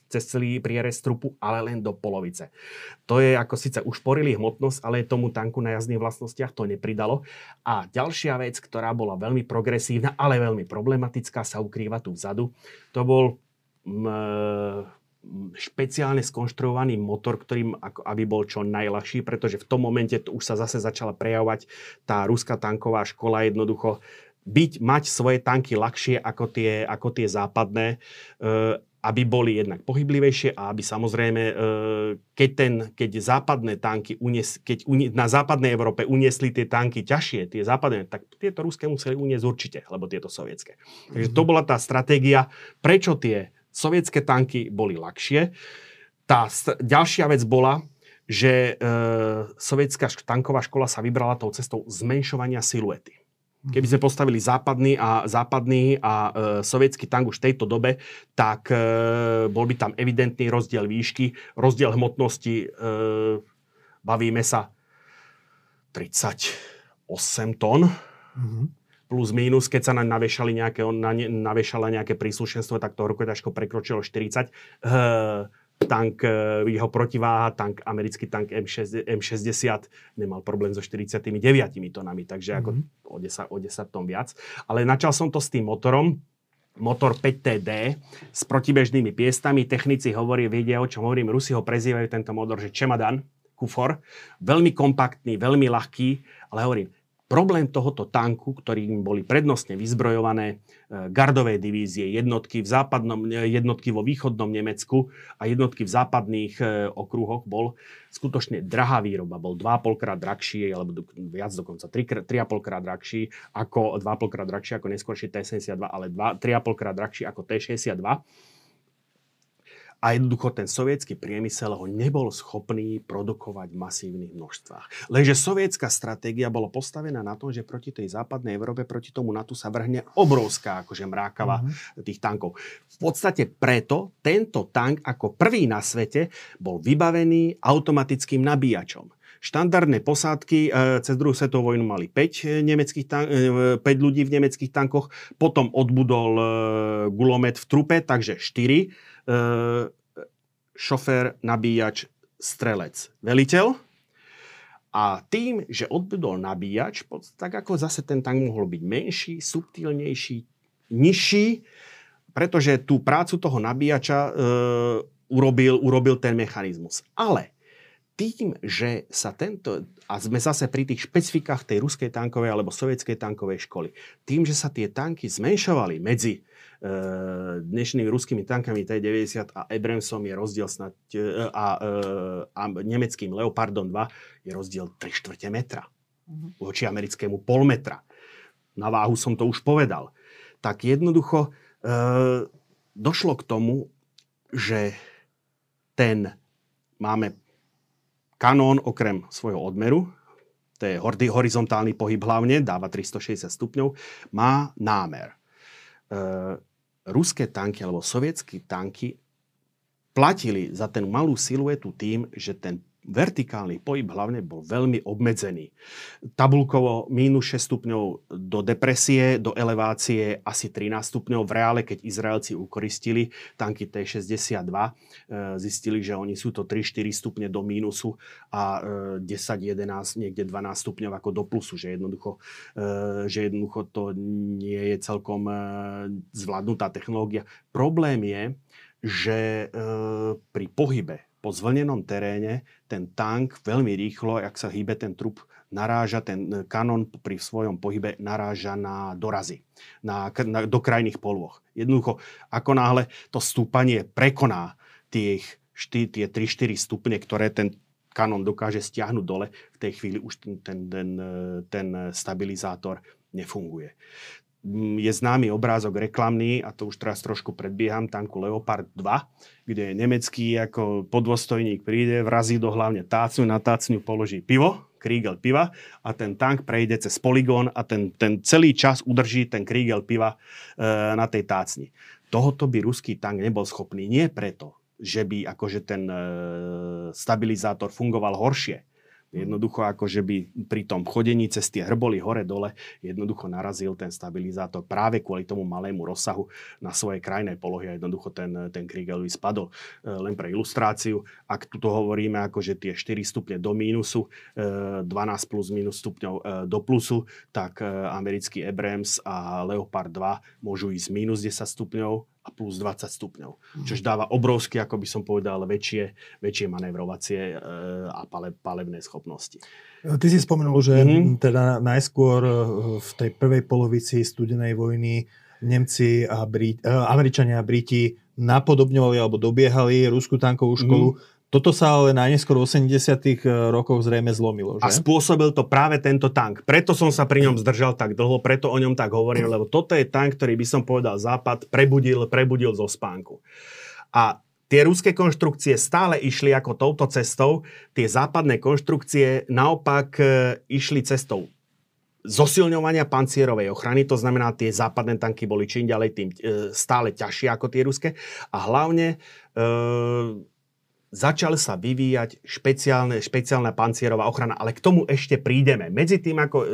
cez celý prierez trupu, ale len do polovice. To je ako síce ušporili hmotnosť, ale tomu tanku na jazdných vlastnostiach to nepridalo. A ďalšia vec, ktorá bola veľmi progresívna, ale veľmi problematická, sa ukrýva tu vzadu. To bol špeciálne skonštruovaný motor, ktorým ako, aby bol čo najľahší, pretože v tom momente už sa zase začala prejavovať tá ruská tanková škola jednoducho byť, mať svoje tanky ľahšie ako tie, ako tie západné, e, aby boli jednak pohyblivejšie a aby samozrejme, e, keď, ten, keď západné tanky, unies, keď unie, na západnej Európe uniesli tie tanky ťažšie, tie západné, tak tieto ruské museli uniesť určite, lebo tieto sovietské. Takže to mhm. bola tá stratégia, prečo tie sovietské tanky boli ľahšie. Tá st- ďalšia vec bola, že e, sovietská tanková škola sa vybrala tou cestou zmenšovania siluety. Keby sme postavili západný a, západný a e, sovietský tank už v tejto dobe, tak e, bol by tam evidentný rozdiel výšky, rozdiel hmotnosti, e, bavíme sa 38 tón. Mm-hmm plus minus, keď sa naň navešali nejaké, na ne, navešala nejaké príslušenstvo, tak to ťažko prekročilo 40. Uh, tank, uh, jeho protiváha, tank, americký tank M6, M60 nemal problém so 49 tonami, takže mm-hmm. ako mhm. o 10, o 10 tón viac. Ale načal som to s tým motorom, motor 5TD s protibežnými piestami. Technici hovorí, vedia, o čom hovorím. Rusi ho prezývajú tento motor, že čemadan, kufor. Veľmi kompaktný, veľmi ľahký, ale hovorím, Problém tohoto tanku, ktorým boli prednostne vyzbrojované e, gardové divízie, jednotky, v západnom, e, jednotky vo východnom Nemecku a jednotky v západných e, okruhoch, bol skutočne drahá výroba. Bol 2,5 krát drahší, alebo viac dokonca 3,5 krát drahší ako 2,5 krát drahší ako neskôršie T-72, ale 3,5 krát drahší ako T-62 a jednoducho ten sovietský priemysel ho nebol schopný produkovať v masívnych množstvách. Lenže sovietská stratégia bola postavená na tom, že proti tej západnej Európe, proti tomu NATO sa vrhne obrovská akože mrákava mm-hmm. tých tankov. V podstate preto tento tank ako prvý na svete bol vybavený automatickým nabíjačom. Štandardné posádky e, cez druhú svetovú vojnu mali 5, e, nemeckých tank, 5 e, ľudí v nemeckých tankoch, potom odbudol gulomet v trupe, takže 4 šofér, nabíjač, strelec, veliteľ. A tým, že odbudol nabíjač, tak ako zase ten tank mohol byť menší, subtilnejší, nižší, pretože tú prácu toho nabíjača e, urobil, urobil ten mechanizmus. Ale tým, že sa tento, a sme zase pri tých špecifikách tej ruskej tankovej alebo sovietskej tankovej školy, tým, že sa tie tanky zmenšovali medzi e, dnešnými ruskými tankami T-90 a Abramsom je rozdiel snad, e, a, e, a nemeckým Leopardom 2 je rozdiel 3 čtvrte metra uh-huh. voči americkému pol metra. Na váhu som to už povedal. Tak jednoducho e, došlo k tomu, že ten máme Kanón okrem svojho odmeru, to je horizontálny pohyb hlavne, dáva 360 stupňov, má námer. E, ruské tanky alebo sovietské tanky platili za ten malú siluetu tým, že ten vertikálny pohyb hlavne bol veľmi obmedzený. Tabulkovo mínus 6 stupňov do depresie, do elevácie asi 13 stupňov. V reále, keď Izraelci ukoristili tanky T-62, e, zistili, že oni sú to 3-4 stupne do mínusu a 10, e, 11, niekde 12 stupňov ako do plusu, že jednoducho, e, že jednoducho to nie je celkom zvládnutá technológia. Problém je, že pri pohybe po zvlnenom teréne ten tank veľmi rýchlo, ak sa hýbe ten trup, naráža, ten kanon pri svojom pohybe naráža na dorazy, na, na, do krajných polôch. Jednoducho, ako náhle to stúpanie prekoná tých, šty, tie 3-4 stupne, ktoré ten kanon dokáže stiahnuť dole, v tej chvíli už ten, ten, ten, ten stabilizátor nefunguje je známy obrázok reklamný, a to už teraz trošku predbieham, tanku Leopard 2, kde je nemecký ako podvostojník príde, vrazí do hlavne tácňu, na tácňu položí pivo, krígel piva a ten tank prejde cez poligón a ten, ten celý čas udrží ten krígel piva e, na tej tácni. Tohoto by ruský tank nebol schopný. Nie preto, že by akože ten e, stabilizátor fungoval horšie, Jednoducho ako, že by pri tom chodení cez tie hrboly hore-dole jednoducho narazil ten stabilizátor práve kvôli tomu malému rozsahu na svojej krajnej polohy a jednoducho ten, ten by spadol. E, len pre ilustráciu, ak tu hovoríme ako, že tie 4 stupne do mínusu, 12 e, plus minus stupňov e, do plusu, tak americký Abrams a Leopard 2 môžu ísť minus 10 stupňov a plus 20 stupňov. Mm. Čož dáva obrovské, ako by som povedal, väčšie, väčšie manévrovacie e, a pale, palebné schopnosti. Ty si spomenul, že mm. teda najskôr e, v tej prvej polovici studenej vojny Nemci a Brit, e, Američania a Briti napodobňovali alebo dobiehali ruskú tankovú školu. Mm toto sa ale najneskôr v 80 eh, rokoch zrejme zlomilo. Že? A spôsobil to práve tento tank. Preto som sa pri ňom zdržal tak dlho, preto o ňom tak hovorím, lebo toto je tank, ktorý by som povedal Západ prebudil, prebudil zo spánku. A tie ruské konštrukcie stále išli ako touto cestou, tie západné konštrukcie naopak eh, išli cestou zosilňovania pancierovej ochrany, to znamená, tie západné tanky boli čím ďalej tým e, stále ťažšie ako tie ruské a hlavne e, začal sa vyvíjať špeciálne, špeciálna pancierová ochrana, ale k tomu ešte prídeme. Medzi tým, ako e,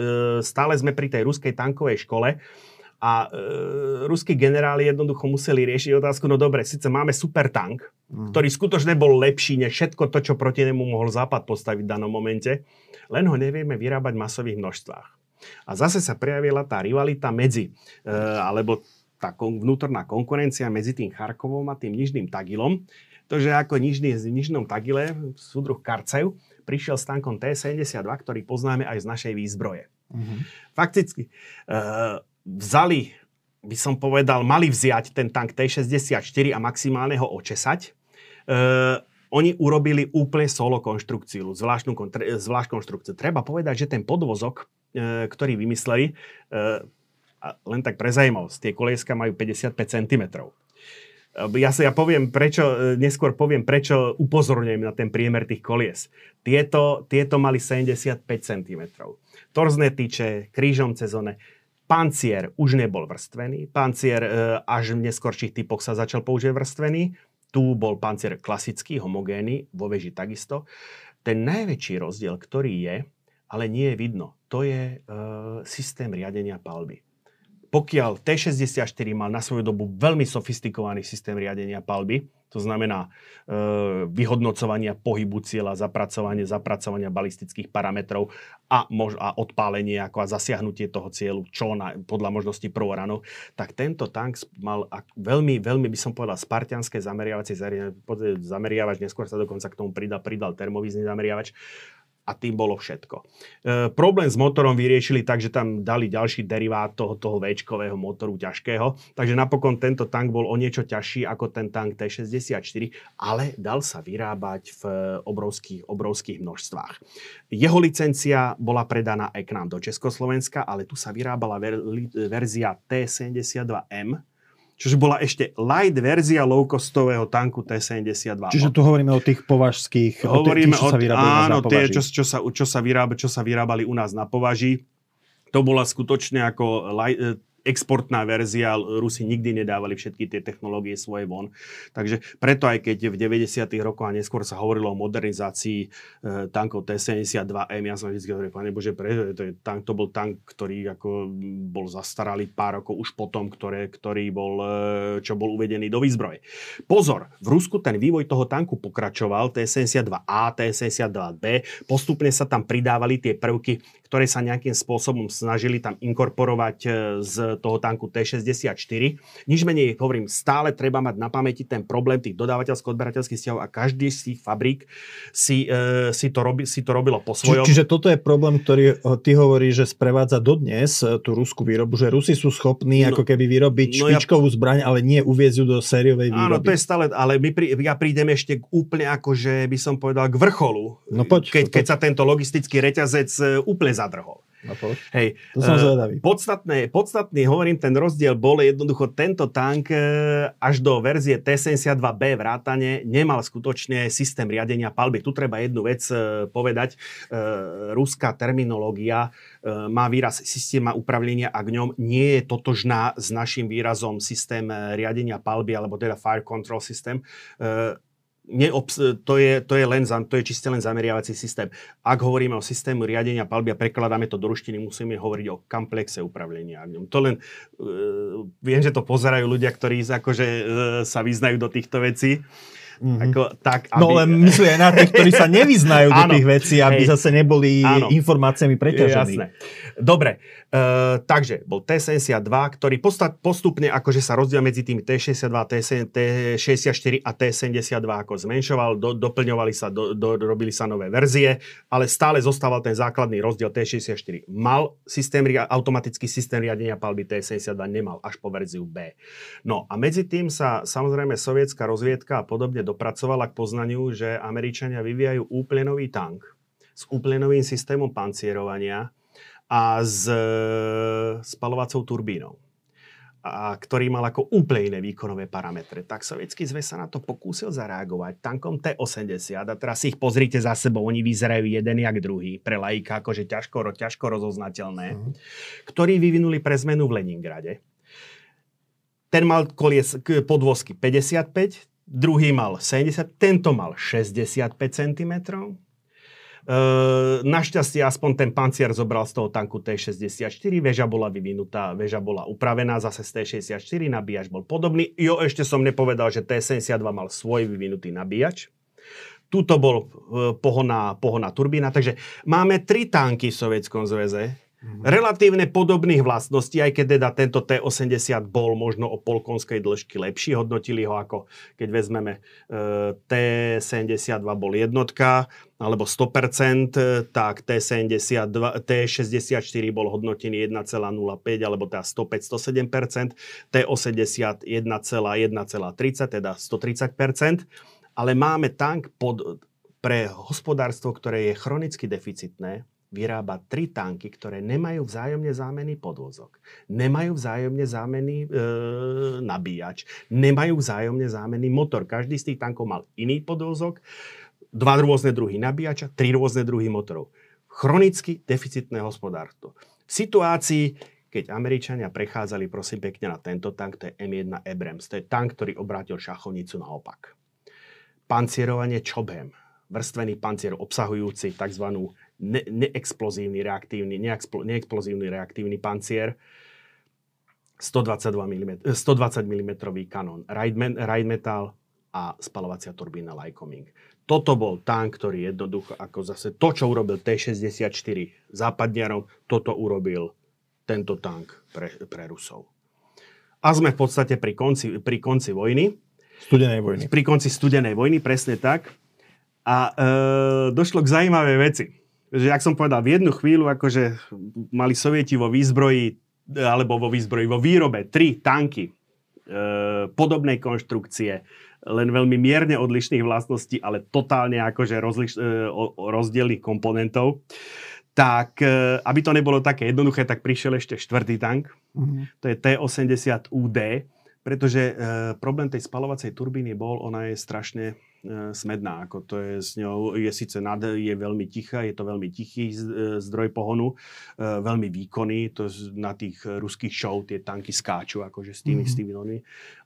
stále sme pri tej ruskej tankovej škole, a e, ruskí generáli jednoducho museli riešiť otázku, no dobre, síce máme super tank, mm. ktorý skutočne bol lepší než všetko to, čo proti nemu mohol Západ postaviť v danom momente, len ho nevieme vyrábať v masových množstvách. A zase sa prejavila tá rivalita medzi, e, alebo tá kon, vnútorná konkurencia medzi tým Charkovom a tým Nižným Tagilom, to, že ako nižný, v Nižnom Tagile, súdruh Karcev, prišiel s tankom T-72, ktorý poznáme aj z našej výzbroje. Mm-hmm. Fakticky uh, vzali, by som povedal, mali vziať ten tank T-64 a maximálne ho očesať. Uh, oni urobili úplne solo konštrukciu, zvláštnu, zvlášť konštrukciu. Treba povedať, že ten podvozok, uh, ktorý vymysleli, uh, len tak pre zaujímavosť, tie kolieska majú 55 cm. Ja sa ja poviem, prečo, e, neskôr poviem, prečo upozorňujem na ten priemer tých kolies. Tieto, tieto mali 75 cm. Torzné tyče, krížom cezone. Pancier už nebol vrstvený. Pancier e, až v neskorších typoch sa začal používať vrstvený. Tu bol pancier klasický, homogénny, vo veži takisto. Ten najväčší rozdiel, ktorý je, ale nie je vidno, to je e, systém riadenia palby pokiaľ T-64 mal na svoju dobu veľmi sofistikovaný systém riadenia palby, to znamená e, vyhodnocovania pohybu cieľa, zapracovanie, zapracovania balistických parametrov a, mož, a odpálenie ako a zasiahnutie toho cieľu čo na, podľa možnosti prvoranov, tak tento tank mal ak, veľmi, veľmi by som povedal spartianské zameriavacie zameriavač, neskôr sa dokonca k tomu pridal, pridal termovízny zameriavač a tým bolo všetko. E, problém s motorom vyriešili tak, že tam dali ďalší derivát toho, toho v motoru ťažkého, takže napokon tento tank bol o niečo ťažší ako ten tank T64, ale dal sa vyrábať v obrovských, obrovských množstvách. Jeho licencia bola predaná aj k nám do Československa, ale tu sa vyrábala ver, verzia T72M, Čiže bola ešte light verzia low-costového tanku T-72. Čiže tu hovoríme o tých považských, hovoríme o tých, čo sa vyrábali áno, tie, čo, čo, sa, čo, sa vyrába, čo sa vyrábali u nás na považi. To bola skutočne ako light, exportná verzia, Rusi nikdy nedávali všetky tie technológie svoje von. Takže preto aj keď v 90. rokoch a neskôr sa hovorilo o modernizácii e, tankov T-72M, ja som vždy hovoril, pane Bože, pre, to, je tank, to bol tank, ktorý ako bol zastaralý pár rokov už potom, ktoré, ktorý bol, e, čo bol uvedený do výzbroje. Pozor, v Rusku ten vývoj toho tanku pokračoval, T-72A, T-72B, postupne sa tam pridávali tie prvky, ktoré sa nejakým spôsobom snažili tam inkorporovať e, z toho tanku T-64. Nič menej, hovorím, stále treba mať na pamäti ten problém tých dodávateľsko-odberateľských vzťahov a každý z tých fabrík si, e, si, to, robi, si to robilo po svojom. Či, čiže toto je problém, ktorý e, ty hovoríš, že sprevádza dodnes e, tú ruskú výrobu, že Rusi sú schopní no, ako keby vyrobiť no špičkovú ja, zbraň, ale nie uviezť ju do sériovej výroby. Áno, to je stále, ale my pri, ja prídem ešte k úplne akože by som povedal k vrcholu, no poď, keď, poď. keď sa tento logistický reťazec úplne zadrhol. No Hej, to som uh, zvedavý. Podstatné, podstatný, hovorím, ten rozdiel bol jednoducho tento tank uh, až do verzie T-72B vrátane nemal skutočne systém riadenia palby. Tu treba jednu vec uh, povedať. Ruská terminológia má výraz systéma upravlenia a k ňom nie je totožná s našim výrazom systém riadenia palby alebo teda fire control system. Neobs- to, je, to, je len, to je čiste len zameriavací systém. Ak hovoríme o systému riadenia palby a prekladáme to do ruštiny, musíme hovoriť o komplexe ňom. To len, uh, viem, že to pozerajú ľudia, ktorí akože, uh, sa vyznajú do týchto vecí. Mm-hmm. Ako, tak, aby... No len myslí aj na tých, ktorí sa nevyznajú do tých vecí, aby Hej. zase neboli áno. informáciami preťažení. Jasné. Dobre, uh, takže bol T-72, ktorý postupne akože sa rozdiel medzi tými T-62, T-64 a T-72 ako zmenšoval, do, doplňovali sa, do, do, robili sa nové verzie, ale stále zostával ten základný rozdiel T-64. Mal systém, automatický systém riadenia palby T-72, nemal až po verziu B. No a medzi tým sa samozrejme sovietská rozviedka a podobne dopracovala k poznaniu, že Američania vyvíjajú úplne nový tank s úplne novým systémom pancierovania, a s e, spalovacou turbínou a ktorý mal ako úplne iné výkonové parametre. Tak sovietský zväz sa na to pokúsil zareagovať tankom T-80 a teraz si ich pozrite za sebou, oni vyzerajú jeden jak druhý, pre laika akože ťažko, ťažko rozoznateľné, mm. ktorí vyvinuli pre zmenu v Leningrade. Ten mal kolies, podvozky 55, druhý mal 70, tento mal 65 cm, našťastie aspoň ten pancier zobral z toho tanku T-64, väža bola vyvinutá, väža bola upravená, zase z T-64, nabíjač bol podobný. Jo, ešte som nepovedal, že T-72 mal svoj vyvinutý nabíjač. Tuto bol e, pohoná, pohoná turbína, takže máme tri tanky v Sovietskom zväze, Mm-hmm. Relatívne podobných vlastností, aj keď teda tento T80 bol možno o polkonskej dĺžky lepší, hodnotili ho ako, keď vezmeme e, T72 bol jednotka, alebo 100%, tak T72, T64 bol hodnotený 1,05 alebo teda 105-107%, T80 1,1,30, teda 130%, ale máme tank pod, pre hospodárstvo, ktoré je chronicky deficitné, vyrába tri tanky, ktoré nemajú vzájomne zámenný podvozok, nemajú vzájomne zámenný e, nabíjač, nemajú vzájomne zámenný motor. Každý z tých tankov mal iný podvozok, dva rôzne druhy nabíjača, tri rôzne druhy motorov. Chronicky deficitné hospodárstvo. V situácii, keď Američania prechádzali, prosím pekne, na tento tank, to je M1 Abrams. To je tank, ktorý obrátil šachovnicu naopak. Pancierovanie Chobham, vrstvený pancier obsahujúci tzv ne, neexplozívny reaktívny, neexplo, neexplozívny reaktívny pancier, 122 mm, 120 mm kanón, ride metal a spalovacia turbína Lycoming. Toto bol tank, ktorý jednoducho, ako zase to, čo urobil T-64 západniarom, toto urobil tento tank pre, pre Rusov. A sme v podstate pri konci, pri konci vojny. Studenej vojny. Pri konci studenej vojny, presne tak. A e, došlo k zaujímavej veci že ak som povedal, v jednu chvíľu akože mali sovieti vo výzbroji, alebo vo výzbroji, vo výrobe tri tanky e, podobnej konštrukcie, len veľmi mierne odlišných vlastností, ale totálne akože rozliš, e, rozdielných komponentov. Tak, e, aby to nebolo také jednoduché, tak prišiel ešte štvrtý tank. Mm-hmm. To je T-80UD. Pretože e, problém tej spalovacej turbíny bol, ona je strašne E, smedná. Ako to je s ňou, je síce nad, je veľmi tichá, je to veľmi tichý e, zdroj pohonu, e, veľmi výkonný, to na tých ruských show tie tanky skáču akože s tými, mm-hmm. s tými normy,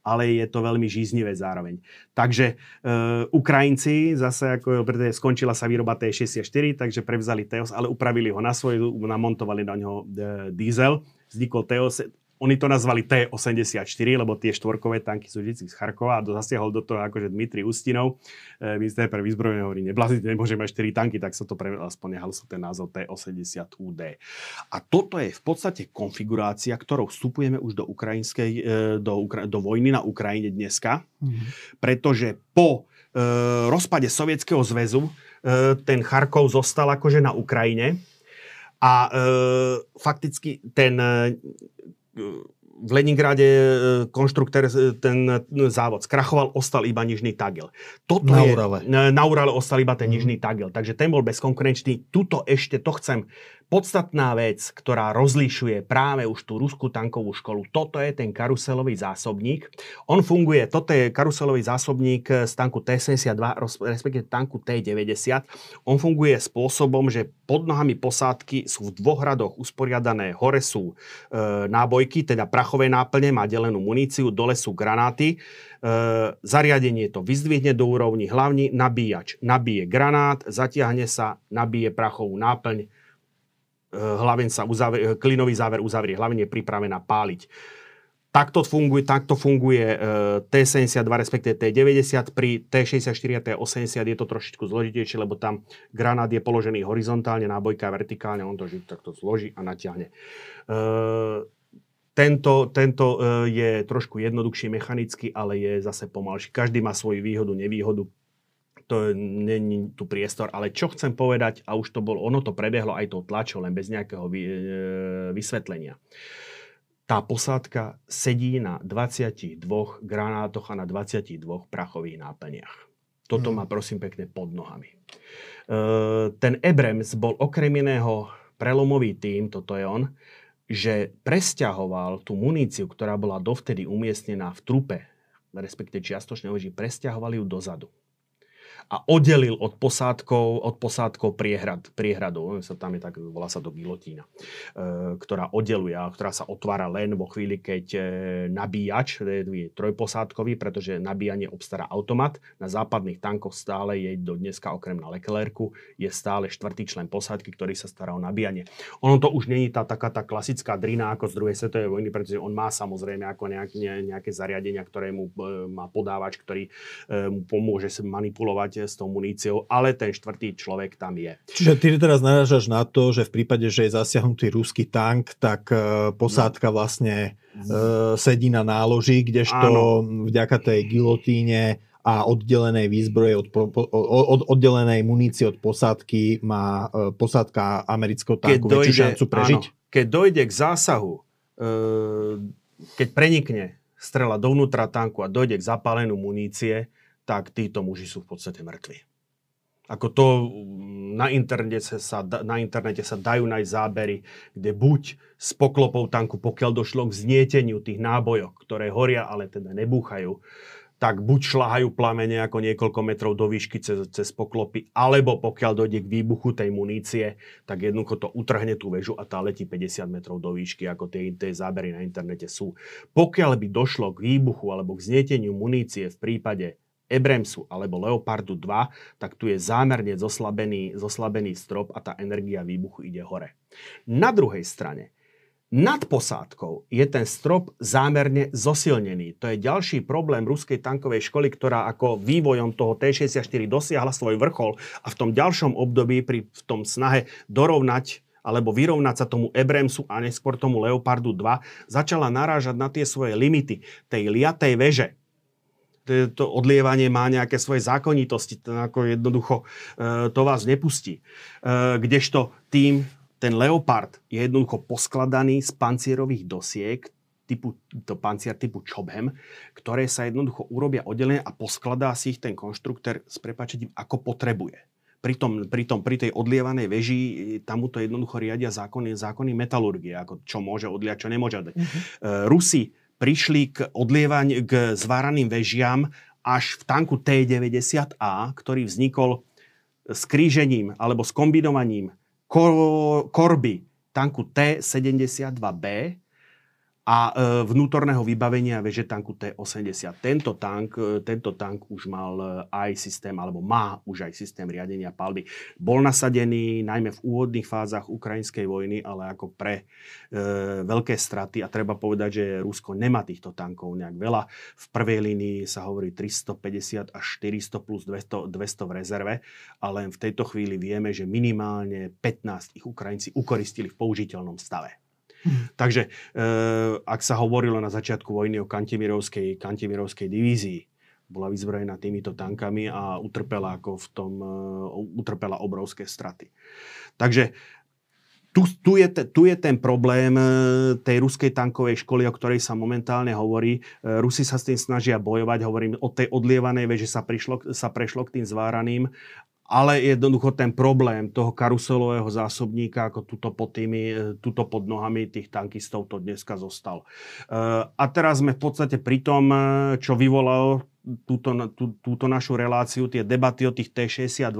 ale je to veľmi žíznivé zároveň. Takže uh, Ukrajinci zase, ako skončila sa výroba T-64, takže prevzali Teos, ale upravili ho na svoj, namontovali na ňo diesel, vznikol Teos, oni to nazvali T-84, lebo tie štvorkové tanky sú vždy z Charkova a zasiahol do toho akože Dmitri Ustinov. E, minister pre vyzbrojenie hovorí, neblaziť, nemôže mať 4 tanky, tak sa to pre, aspoň nehal sa ten názov T-80UD. A toto je v podstate konfigurácia, ktorou vstupujeme už do, ukrajinskej, e, do, Ukra- do vojny na Ukrajine dneska, mm-hmm. pretože po e, rozpade Sovietskeho zväzu e, ten Charkov zostal akože na Ukrajine a e, fakticky ten v Leningrade e, konštruktér e, ten e, závod skrachoval, ostal iba nižný tagel. Toto na Urale. Je, na Urale ostal iba ten mm. nižný tagel, takže ten bol bezkonkurenčný. Tuto ešte to chcem podstatná vec, ktorá rozlišuje práve už tú ruskú tankovú školu. Toto je ten karuselový zásobník. On funguje, toto je karuselový zásobník z tanku T-72, respektíve tanku T-90. On funguje spôsobom, že pod nohami posádky sú v dvoch radoch usporiadané. Hore sú e, nábojky, teda prachové náplne, má delenú muníciu, dole sú granáty. E, zariadenie to vyzdvihne do úrovni, hlavní nabíjač nabíje granát, zatiahne sa, nabíje prachovú náplň, hlaveň sa uzavrie, eh, klinový záver uzavrie, hlaveň je pripravená páliť. Takto funguje, takto funguje uh, T72, respektíve T90. Pri T64 a T80 je to trošičku zložitejšie, lebo tam granát je položený horizontálne, nábojka vertikálne, on to takto zloží a natiahne. Uh, tento, tento je trošku jednoduchší mechanicky, ale je zase pomalší. Každý má svoju výhodu, nevýhodu to není tu priestor, ale čo chcem povedať, a už to bolo, ono to prebehlo aj tou tlačou, len bez nejakého vy, e, vysvetlenia. Tá posádka sedí na 22 granátoch a na 22 prachových náplniach. Toto hmm. má prosím pekne pod nohami. E, ten Ebrems bol okrem iného prelomový tým, toto je on, že presťahoval tú muníciu, ktorá bola dovtedy umiestnená v trupe, respektive čiastočne že presťahovali ju dozadu a oddelil od posádkov, od posádkov priehrad, priehradu. Sa tam je tak, volá sa to gilotína, e, ktorá oddeluje ktorá sa otvára len vo chvíli, keď e, nabíjač, je trojposádkový, pretože nabíjanie obstará automat. Na západných tankoch stále je do dneska okrem na Leclercu je stále štvrtý člen posádky, ktorý sa stará o nabíjanie. Ono to už není tá taká tá klasická drina ako z druhej svetovej vojny, pretože on má samozrejme ako nejak, ne, nejaké zariadenia, ktoré mu e, má podávač, ktorý mu pomôže manipulovať s tou muníciou, ale ten štvrtý človek tam je. Čiže ty teraz narážaš na to, že v prípade, že je zasiahnutý ruský tank, tak uh, posádka vlastne uh, sedí na náloži, kdežto Áno. vďaka tej gilotíne a oddelenej výzbroje od, od, oddelenej munície od posádky má uh, posádka amerického tanku väčšiu šancu prežiť? Áno, keď dojde k zásahu, keď prenikne strela dovnútra tanku a dojde k zapáleniu munície, tak títo muži sú v podstate mŕtvi. Ako to mm, na internete, sa, na internete sa dajú nájsť zábery, kde buď s poklopou tanku, pokiaľ došlo k znieteniu tých nábojov, ktoré horia, ale teda nebúchajú, tak buď šlahajú plamene ako niekoľko metrov do výšky cez, cez poklopy, alebo pokiaľ dojde k výbuchu tej munície, tak jednoducho to utrhne tú väžu a tá letí 50 metrov do výšky, ako tie, tie zábery na internete sú. Pokiaľ by došlo k výbuchu alebo k znieteniu munície v prípade Ebremsu alebo Leopardu 2, tak tu je zámerne zoslabený, zoslabený strop a tá energia výbuchu ide hore. Na druhej strane, nad posádkou je ten strop zámerne zosilnený. To je ďalší problém ruskej tankovej školy, ktorá ako vývojom toho T-64 dosiahla svoj vrchol a v tom ďalšom období pri v tom snahe dorovnať alebo vyrovnať sa tomu Ebremsu a neskôr tomu Leopardu 2, začala narážať na tie svoje limity tej liatej veže, to odlievanie má nejaké svoje zákonitosti, to ako jednoducho e, to vás nepustí. E, kdežto tým, ten Leopard je jednoducho poskladaný z pancierových dosiek, typu, to pancier typu Chobhem, ktoré sa jednoducho urobia oddelenie a poskladá si ich ten konštruktor s prepačením ako potrebuje. Pri, tom, pri, tom, pri tej odlievanej veži tam mu to jednoducho riadia zákony, zákony metalurgie, ako čo môže odliať, čo nemôže odliať. Uh-huh. Rusi prišli k odlievaniu, k zváraným vežiam až v tanku T-90A, ktorý vznikol s krížením alebo s kombinovaním kor- korby tanku T-72B a e, vnútorného vybavenia veže tanku T-80. Tento tank, e, tento tank už mal e, aj systém, alebo má už aj systém riadenia palby. Bol nasadený najmä v úvodných fázach ukrajinskej vojny, ale ako pre e, veľké straty. A treba povedať, že Rusko nemá týchto tankov nejak veľa. V prvej línii sa hovorí 350 až 400 plus 200, 200 v rezerve, ale v tejto chvíli vieme, že minimálne 15 ich Ukrajinci ukoristili v použiteľnom stave. Takže e, ak sa hovorilo na začiatku vojny o Kantemirovskej, Kantemirovskej divízii, bola vyzbrojená týmito tankami a utrpela, ako v tom, e, utrpela obrovské straty. Takže tu, tu, je, tu je ten problém e, tej ruskej tankovej školy, o ktorej sa momentálne hovorí. Rusi sa s tým snažia bojovať, hovorím o tej odlievanej veže sa, prišlo, sa prešlo k tým zváraným ale jednoducho ten problém toho karuselového zásobníka, ako tuto pod, tými, e, tuto pod nohami tých tankistov to dneska zostal. E, a teraz sme v podstate pri tom, e, čo vyvolalo túto, tú, túto našu reláciu, tie debaty o tých T-62.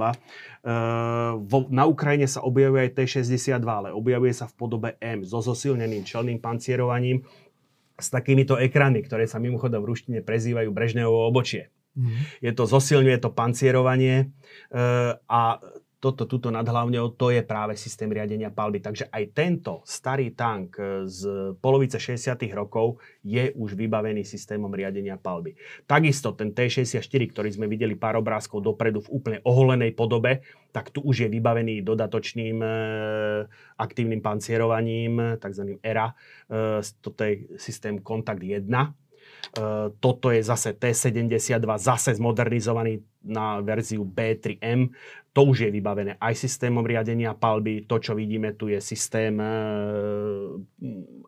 na Ukrajine sa objavuje aj T-62, ale objavuje sa v podobe M so zosilneným čelným pancierovaním s takýmito ekranmi, ktoré sa mimochodom v ruštine prezývajú Brežnevovo obočie. Mm-hmm. Je to zosilňuje to pancierovanie e, a toto, tuto nadhlavňou, to je práve systém riadenia palby. Takže aj tento starý tank e, z polovice 60. rokov je už vybavený systémom riadenia palby. Takisto ten T-64, ktorý sme videli pár obrázkov dopredu v úplne oholenej podobe, tak tu už je vybavený dodatočným e, aktívnym pancierovaním, tzv. ERA. E, toto je systém Kontakt 1, E, toto je zase T72, zase zmodernizovaný na verziu B3M. To už je vybavené aj systémom riadenia palby. To, čo vidíme tu, je systém e,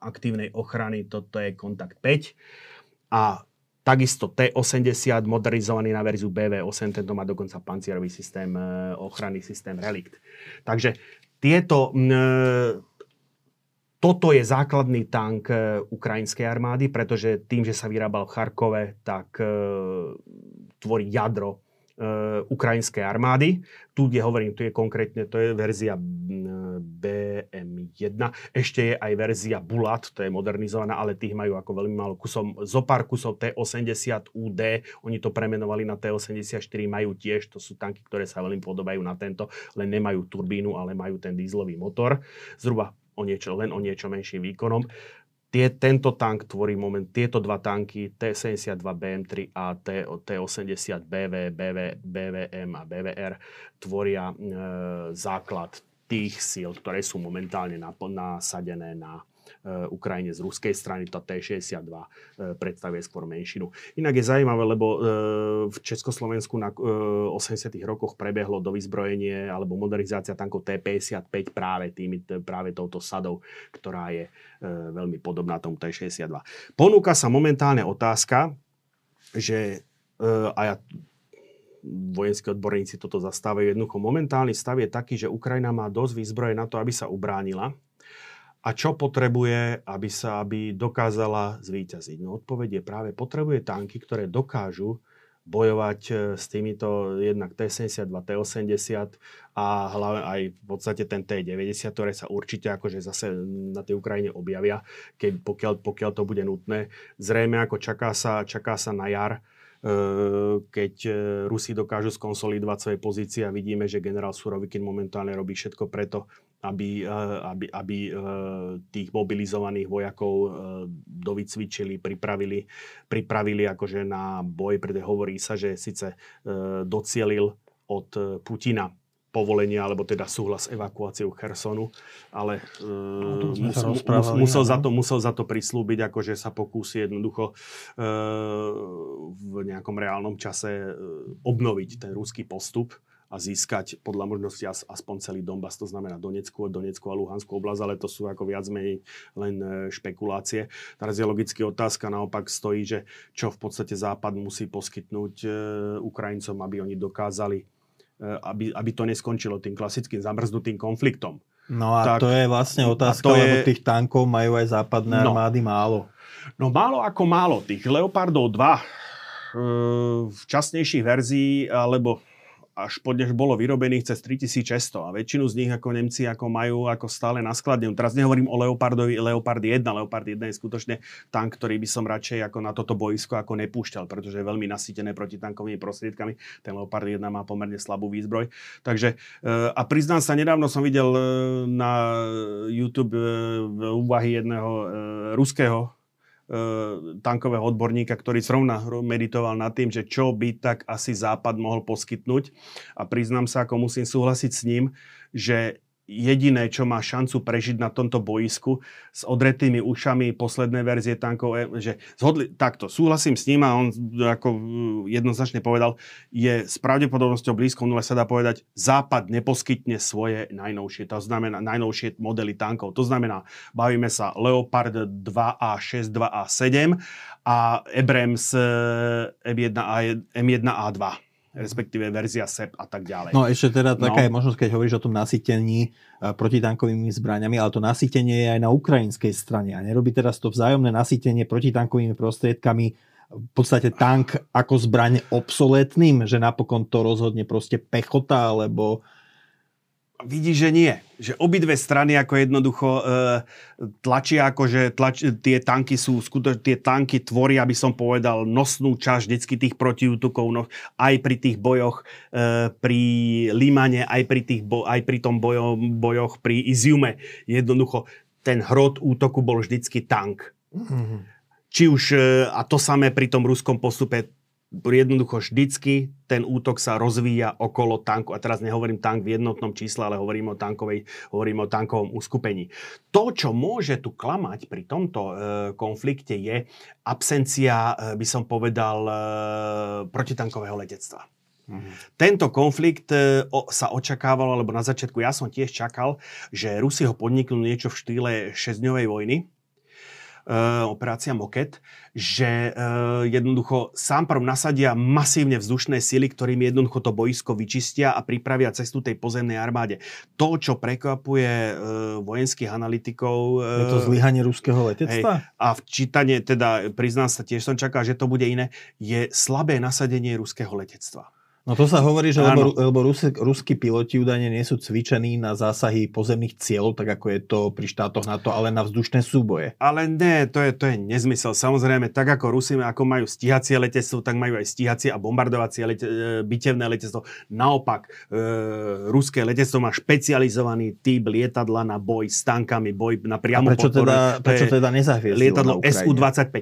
aktívnej ochrany. Toto je Kontakt 5. A Takisto T80 modernizovaný na verziu BV8, tento má dokonca pancierový systém, e, ochranný systém Relikt. Takže tieto toto je základný tank e, ukrajinskej armády, pretože tým, že sa vyrábal v Charkove, tak e, tvorí jadro e, ukrajinskej armády. Tu, kde hovorím, tu je konkrétne, to je verzia BM1. Ešte je aj verzia Bulat, to je modernizovaná, ale tých majú ako veľmi málo kusov. Zo pár kusov T80 UD, oni to premenovali na T84, majú tiež, to sú tanky, ktoré sa veľmi podobajú na tento, len nemajú turbínu, ale majú ten dízlový motor. Zhruba o niečo, len o niečo menším výkonom. Tie, tento tank tvorí moment, tieto dva tanky, T-72 BM3 a T, T-80 BV, BV, BVM a BVR, tvoria e, základ tých síl, ktoré sú momentálne nasadené na Ukrajine z ruskej strany, tá T-62 eh, predstavuje skôr menšinu. Inak je zaujímavé, lebo eh, v Československu na 80 rokoch prebehlo do vyzbrojenie alebo modernizácia tankov T-55 práve, tými, práve touto sadou, ktorá je veľmi podobná tomu T-62. Ponúka sa momentálne otázka, že a ja vojenskí odborníci toto zastávajú jednoducho. Momentálny stav je taký, že Ukrajina má dosť výzbroje na to, aby sa ubránila a čo potrebuje, aby sa aby dokázala zvíťaziť? No odpoveď je práve, potrebuje tanky, ktoré dokážu bojovať e, s týmito jednak T-72, T-80 a hlavne aj v podstate ten T-90, ktoré sa určite akože zase na tej Ukrajine objavia, keď, pokiaľ, pokiaľ to bude nutné. Zrejme ako čaká sa, čaká sa na jar, e, keď e, Rusi dokážu skonsolidovať svoje pozície a vidíme, že generál Surovikin momentálne robí všetko preto, aby, eh, aby, aby eh, tých mobilizovaných vojakov eh, dovycvičili, pripravili, pripravili akože na boj, pretože hovorí sa, že síce docielil od Putina povolenia, alebo teda súhlas s evakuáciou Chersonu, ale uh, musel, musel, za to, musel za to prislúbiť, akože sa pokúsi jednoducho uh, v nejakom reálnom čase obnoviť ten ruský postup a získať podľa možnosti aspoň celý Donbass, to znamená Donecku, Donecku a Luhanskú oblasť, ale to sú ako viac menej len e, špekulácie. Teraz je logicky otázka naopak stojí, že čo v podstate Západ musí poskytnúť e, Ukrajincom, aby oni dokázali, e, aby, aby to neskončilo tým klasickým zamrznutým konfliktom No a tak, to je vlastne otázka, to lebo je... tých tankov majú aj západné no, armády málo. No málo ako málo. Tých Leopardov 2 e, v časnejších verzií, alebo až po než bolo vyrobených cez 3600 a väčšinu z nich ako Nemci ako majú ako stále na skladne. Teraz nehovorím o Leopardovi, Leopard 1. Leopard 1 je skutočne tank, ktorý by som radšej ako na toto boisko ako nepúšťal, pretože je veľmi nasýtené protitankovými prostriedkami. Ten Leopard 1 má pomerne slabú výzbroj. Takže eh, a priznám sa, nedávno som videl eh, na YouTube eh, úvahy jedného ruského tankového odborníka, ktorý zrovna meditoval nad tým, že čo by tak asi Západ mohol poskytnúť. A priznám sa, ako musím súhlasiť s ním, že jediné, čo má šancu prežiť na tomto boisku s odretými ušami posledné verzie tankov, že zhodli, takto, súhlasím s ním a on ako uh, jednoznačne povedal, je s pravdepodobnosťou blízko nule sa dá povedať, Západ neposkytne svoje najnovšie, to znamená najnovšie modely tankov. To znamená, bavíme sa Leopard 2A6, 2A7 a Abrams M1A, M1A2 respektíve verzia SEP a tak ďalej. No ešte teda taká no. je možnosť, keď hovoríš o tom nasytení e, protitankovými zbraniami, ale to nasytenie je aj na ukrajinskej strane a nerobí teraz to vzájomné nasytenie protitankovými prostriedkami v podstate tank ako zbraň obsoletným, že napokon to rozhodne proste pechota, alebo Vidí, že nie. Že obidve strany ako jednoducho e, tlačia, ako že tlač, tie tanky sú, skutočne tie tanky tvoria, aby som povedal, nosnú časť vždycky tých protiútokov, no, aj pri tých bojoch e, pri Limane, aj pri, tých bo, aj pri tom bojo, bojoch pri Iziume. Jednoducho ten hrot útoku bol vždycky tank. Mm-hmm. Či už, e, a to samé pri tom ruskom postupe, jednoducho vždycky ten útok sa rozvíja okolo tanku. A teraz nehovorím tank v jednotnom čísle, ale hovorím o, tankovej, hovorím o tankovom uskupení. To, čo môže tu klamať pri tomto e, konflikte, je absencia, e, by som povedal, e, protitankového letectva. Mm-hmm. Tento konflikt e, o, sa očakával, alebo na začiatku ja som tiež čakal, že Rusi ho podniknú niečo v štýle 6-dňovej vojny, uh, operácia Moket, že uh, jednoducho sám prv nasadia masívne vzdušné sily, ktorým jednoducho to boisko vyčistia a pripravia cestu tej pozemnej armáde. To, čo prekvapuje uh, vojenských analytikov... Je to zlyhanie ruského letectva? Hej, a v čítanie, teda priznám sa, tiež som čakal, že to bude iné, je slabé nasadenie ruského letectva. No to sa hovorí, že lebo, lebo Rus, ruskí piloti údajne nie sú cvičení na zásahy pozemných cieľov, tak ako je to pri štátoch NATO, ale na vzdušné súboje. Ale ne, to je, to je nezmysel. Samozrejme, tak ako Rusi ako majú stíhacie letectvo, tak majú aj stíhacie a bombardovacie lete, e, bitevné letectvo. Naopak, e, ruské letectvo má špecializovaný typ lietadla na boj s tankami, boj na priamu a prečo podporu. teda, prečo teda nezahviezilo Lietadlo SU-25.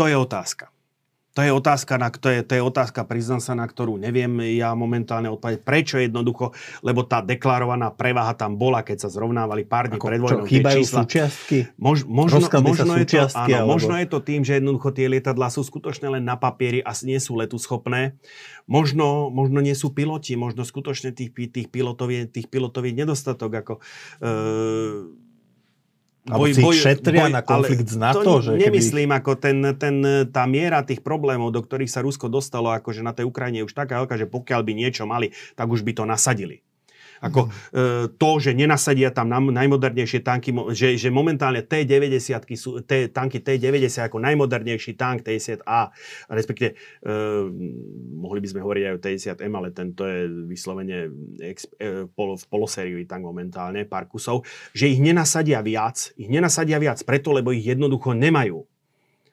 To je otázka. To je otázka, na, to je, to je otázka, priznám sa, na ktorú neviem ja momentálne odpovedať. Prečo jednoducho? Lebo tá deklarovaná prevaha tam bola, keď sa zrovnávali pár dní pred vojnou. Chýbajú čísla. súčiastky? Mož, možno, možno, je to, áno, alebo... možno je to tým, že jednoducho tie lietadlá sú skutočne len na papieri a nie sú letu schopné. Možno, možno nie sú piloti, možno skutočne tých, tých, pilotov, je, tých pilotov je nedostatok. Ako, e, boj, boj, šetria boj, na konflikt z NATO? To že nemyslím, keby... ako ten, ten, tá miera tých problémov, do ktorých sa Rusko dostalo, akože na tej Ukrajine už taká veľká, že pokiaľ by niečo mali, tak už by to nasadili. Ako e, to, že nenasadia tam najmodernejšie tanky, že, že momentálne T-90 sú, T, tanky T-90 ako najmodernejší tank T-10A, respektive e, mohli by sme hovoriť aj o T-10M, ale tento je vyslovene ex, e, polo, v polosériový tank momentálne, pár kusov, že ich nenasadia viac, ich nenasadia viac preto, lebo ich jednoducho nemajú.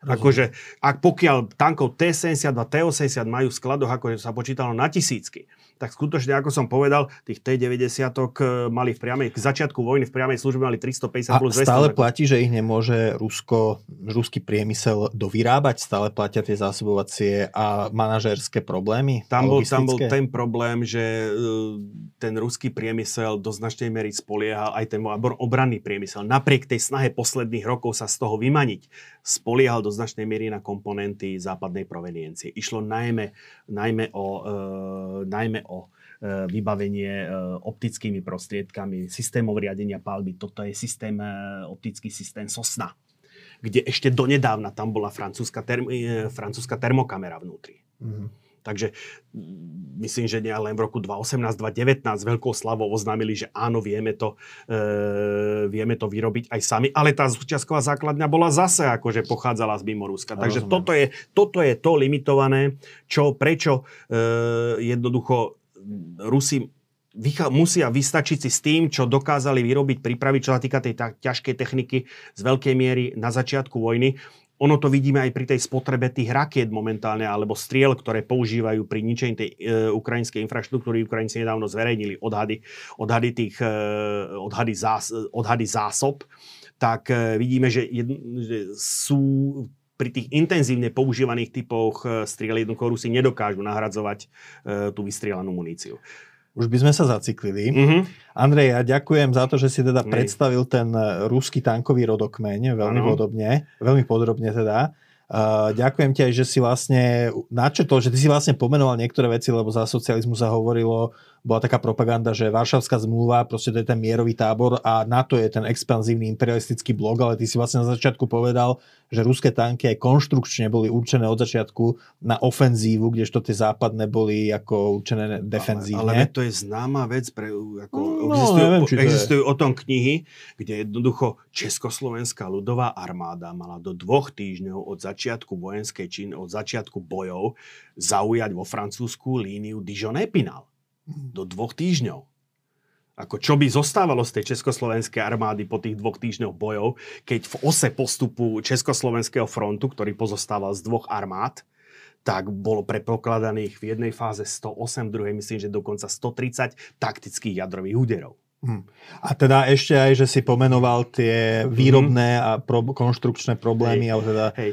Akože, ak pokiaľ tankov T-72, T-80 majú v skladoch, ako sa počítalo na tisícky, tak skutočne, ako som povedal, tých T-90 eh, mali v priamej, k začiatku vojny v priamej službe mali 350 plus 200. A stále platí, že ich nemôže Rusko, ruský priemysel dovyrábať? Stále platia tie zásobovacie a manažerské problémy? Tam bol, tam bol ten problém, že eh, ten ruský priemysel do značnej miery spoliehal, aj ten obranný priemysel, napriek tej snahe posledných rokov sa z toho vymaniť, spoliehal do značnej miery na komponenty západnej proveniencie. Išlo najmä, najmä o, e, najmä o e, vybavenie e, optickými prostriedkami, systémov riadenia palby. Toto je systém, e, optický systém Sosna, kde ešte donedávna tam bola francúzska, term, francúzska termokamera vnútri. Mm-hmm. Takže mm, myslím, že nie len v roku 2018-2019 veľkou slavou oznámili, že áno, vieme to, e, vieme to vyrobiť aj sami, ale tá súčiastková základňa bola zase akože pochádzala z mimo Ruska. Takže toto je, toto je to limitované, čo, prečo e, jednoducho Rusi vycha- musia vystačiť si s tým, čo dokázali vyrobiť, pripraviť, čo sa týka tej ťažkej techniky z veľkej miery na začiatku vojny. Ono to vidíme aj pri tej spotrebe tých rakiet momentálne, alebo striel, ktoré používajú pri ničení tej e, ukrajinskej infraštruktúry. Ukrajinci nedávno zverejnili odhady, odhady, tých, e, odhady, zás, odhady zásob. Tak e, vidíme, že, jed, že sú pri tých intenzívne používaných typoch e, striel jednoducho Rusi nedokážu nahradzovať e, tú vystrielanú muníciu. Už by sme sa zaciklili. Mm-hmm. Andrej, ja ďakujem za to, že si teda Nej. predstavil ten e, ruský tankový rodokmeň veľmi ano. podobne, veľmi podrobne teda. Uh, ďakujem ti aj, že si vlastne načetol, že ty si vlastne pomenoval niektoré veci, lebo za socializmu sa hovorilo bola taká propaganda, že Varšavská zmluva, proste to je ten mierový tábor a NATO je ten expanzívny imperialistický blok, ale ty si vlastne na začiatku povedal, že ruské tanky aj konštrukčne boli určené od začiatku na ofenzívu, kdežto tie západné boli ako určené defenzívne. Ale, ale to je známa vec, pre, ako no, existujú, neviem, existujú o tom knihy, kde jednoducho Československá ľudová armáda mala do dvoch týždňov od začiatku vojenskej čin, od začiatku bojov zaujať vo Francúzsku líniu Dijon-Epinal do dvoch týždňov. Ako čo by zostávalo z tej československej armády po tých dvoch týždňoch bojov, keď v ose postupu Československého frontu, ktorý pozostával z dvoch armád, tak bolo prepokladaných v jednej fáze 108, v druhej myslím, že dokonca 130 taktických jadrových úderov. Hmm. A teda ešte aj, že si pomenoval tie výrobné a pro, konštrukčné problémy. Hej, teda... hej.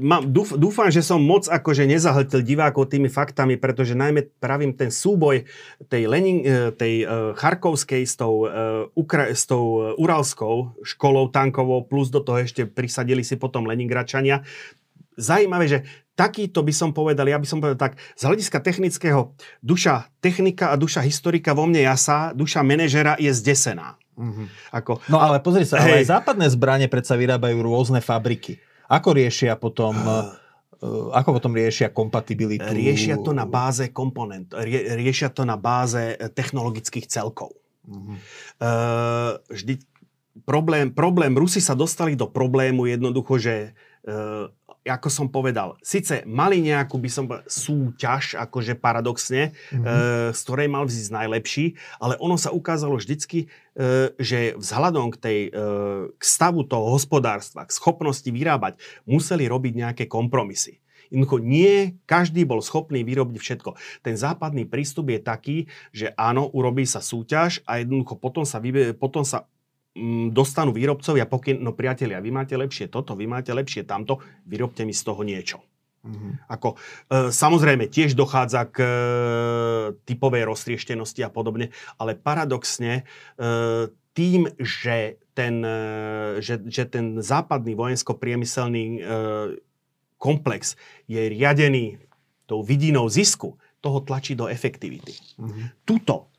Mám, dúf, dúfam, že som moc akože nezahltil divákov tými faktami, pretože najmä pravím ten súboj tej, Lenin, e, tej uh, Charkovskej s tou, uh, Ukra- s tou Uralskou školou tankovou, plus do toho ešte prisadili si potom Leningračania. Zajímavé, že takýto by som povedal, ja by som povedal tak, z hľadiska technického, duša technika a duša historika vo mne jasa, duša manažera je zdesená. Mm-hmm. Ako, no ale pozri sa, hej. ale aj západné zbranie predsa vyrábajú rôzne fabriky. Ako riešia potom... Uh, ako potom riešia kompatibilitu? Riešia to na báze komponent, rie, riešia to na báze eh, technologických celkov. Mm-hmm. Uh, vždy problém, problém, Rusi sa dostali do problému jednoducho, že uh, ako som povedal, síce mali nejakú, by som povedal, súťaž, akože paradoxne, mm-hmm. e, z ktorej mal vzísť najlepší, ale ono sa ukázalo vždycky, e, že vzhľadom k, tej, e, k stavu toho hospodárstva, k schopnosti vyrábať, museli robiť nejaké kompromisy. Jednoducho nie každý bol schopný vyrobiť všetko. Ten západný prístup je taký, že áno, urobí sa súťaž a jednoducho potom sa, vybie, potom sa dostanú výrobcovia pokyn, no priatelia, vy máte lepšie toto, vy máte lepšie tamto, vyrobte mi z toho niečo. Mm-hmm. Ako, e, samozrejme, tiež dochádza k e, typovej roztrieštenosti a podobne, ale paradoxne e, tým, že ten, e, že, že ten západný vojensko-priemyselný e, komplex je riadený tou vidinou zisku, toho tlačí do efektivity. Mm-hmm. Tuto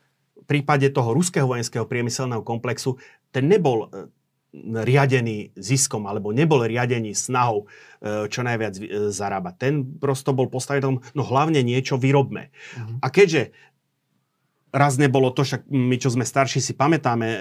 prípade toho ruského vojenského priemyselného komplexu ten nebol e, riadený ziskom alebo nebol riadený snahou e, čo najviac e, zarábať. Ten prosto bol postavený no hlavne niečo vyrobme. Uh-huh. A keďže raz nebolo to, však my, čo sme starší, si pamätáme e,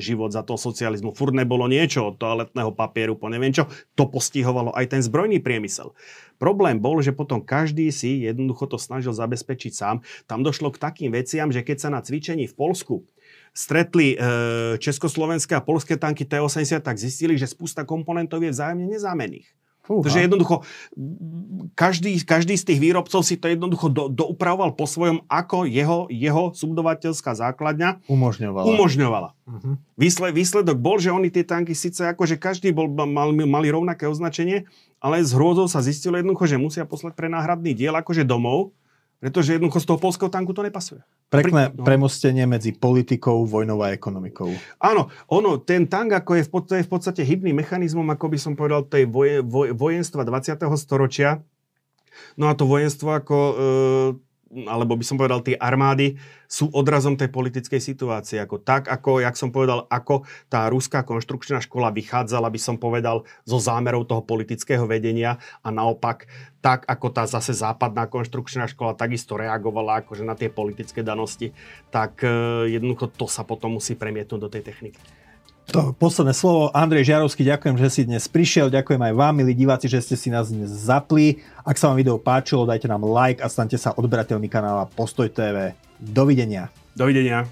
život za toho socializmu. Furt nebolo niečo od toaletného papieru, po neviem čo. To postihovalo aj ten zbrojný priemysel. Problém bol, že potom každý si jednoducho to snažil zabezpečiť sám. Tam došlo k takým veciam, že keď sa na cvičení v Polsku stretli e, československé a polské tanky T-80, tak zistili, že spústa komponentov je vzájomne nezámenných. Fúha. Takže jednoducho každý, každý z tých výrobcov si to jednoducho do, doupravoval po svojom, ako jeho, jeho subdovateľská základňa umožňovala. umožňovala. Uh-huh. Výsled, výsledok bol, že oni tie tanky síce akože každý bol, mal, mali rovnaké označenie, ale s hrôzou sa zistilo jednoducho, že musia poslať pre náhradný diel akože domov, pretože jednoducho z toho polského tanku to nepasuje. Prekné no. premostenie medzi politikou, vojnou a ekonomikou. Áno, ono, ten tank ako je v, podstate, je v podstate hybný mechanizmom, ako by som povedal, tej voje, voj, vojenstva 20. storočia. No a to vojenstvo ako... E, alebo by som povedal, tie armády sú odrazom tej politickej situácie. Ako tak, ako, jak som povedal, ako tá ruská konštrukčná škola vychádzala, by som povedal, zo zámerov toho politického vedenia a naopak, tak ako tá zase západná konštrukčná škola takisto reagovala akože na tie politické danosti, tak uh, jednoducho to sa potom musí premietnúť do tej techniky. To posledné slovo. Andrej Žiarovský, ďakujem, že si dnes prišiel. Ďakujem aj vám, milí diváci, že ste si nás dnes zapli. Ak sa vám video páčilo, dajte nám like a stante sa odberateľmi kanála Postoj TV. Dovidenia. Dovidenia.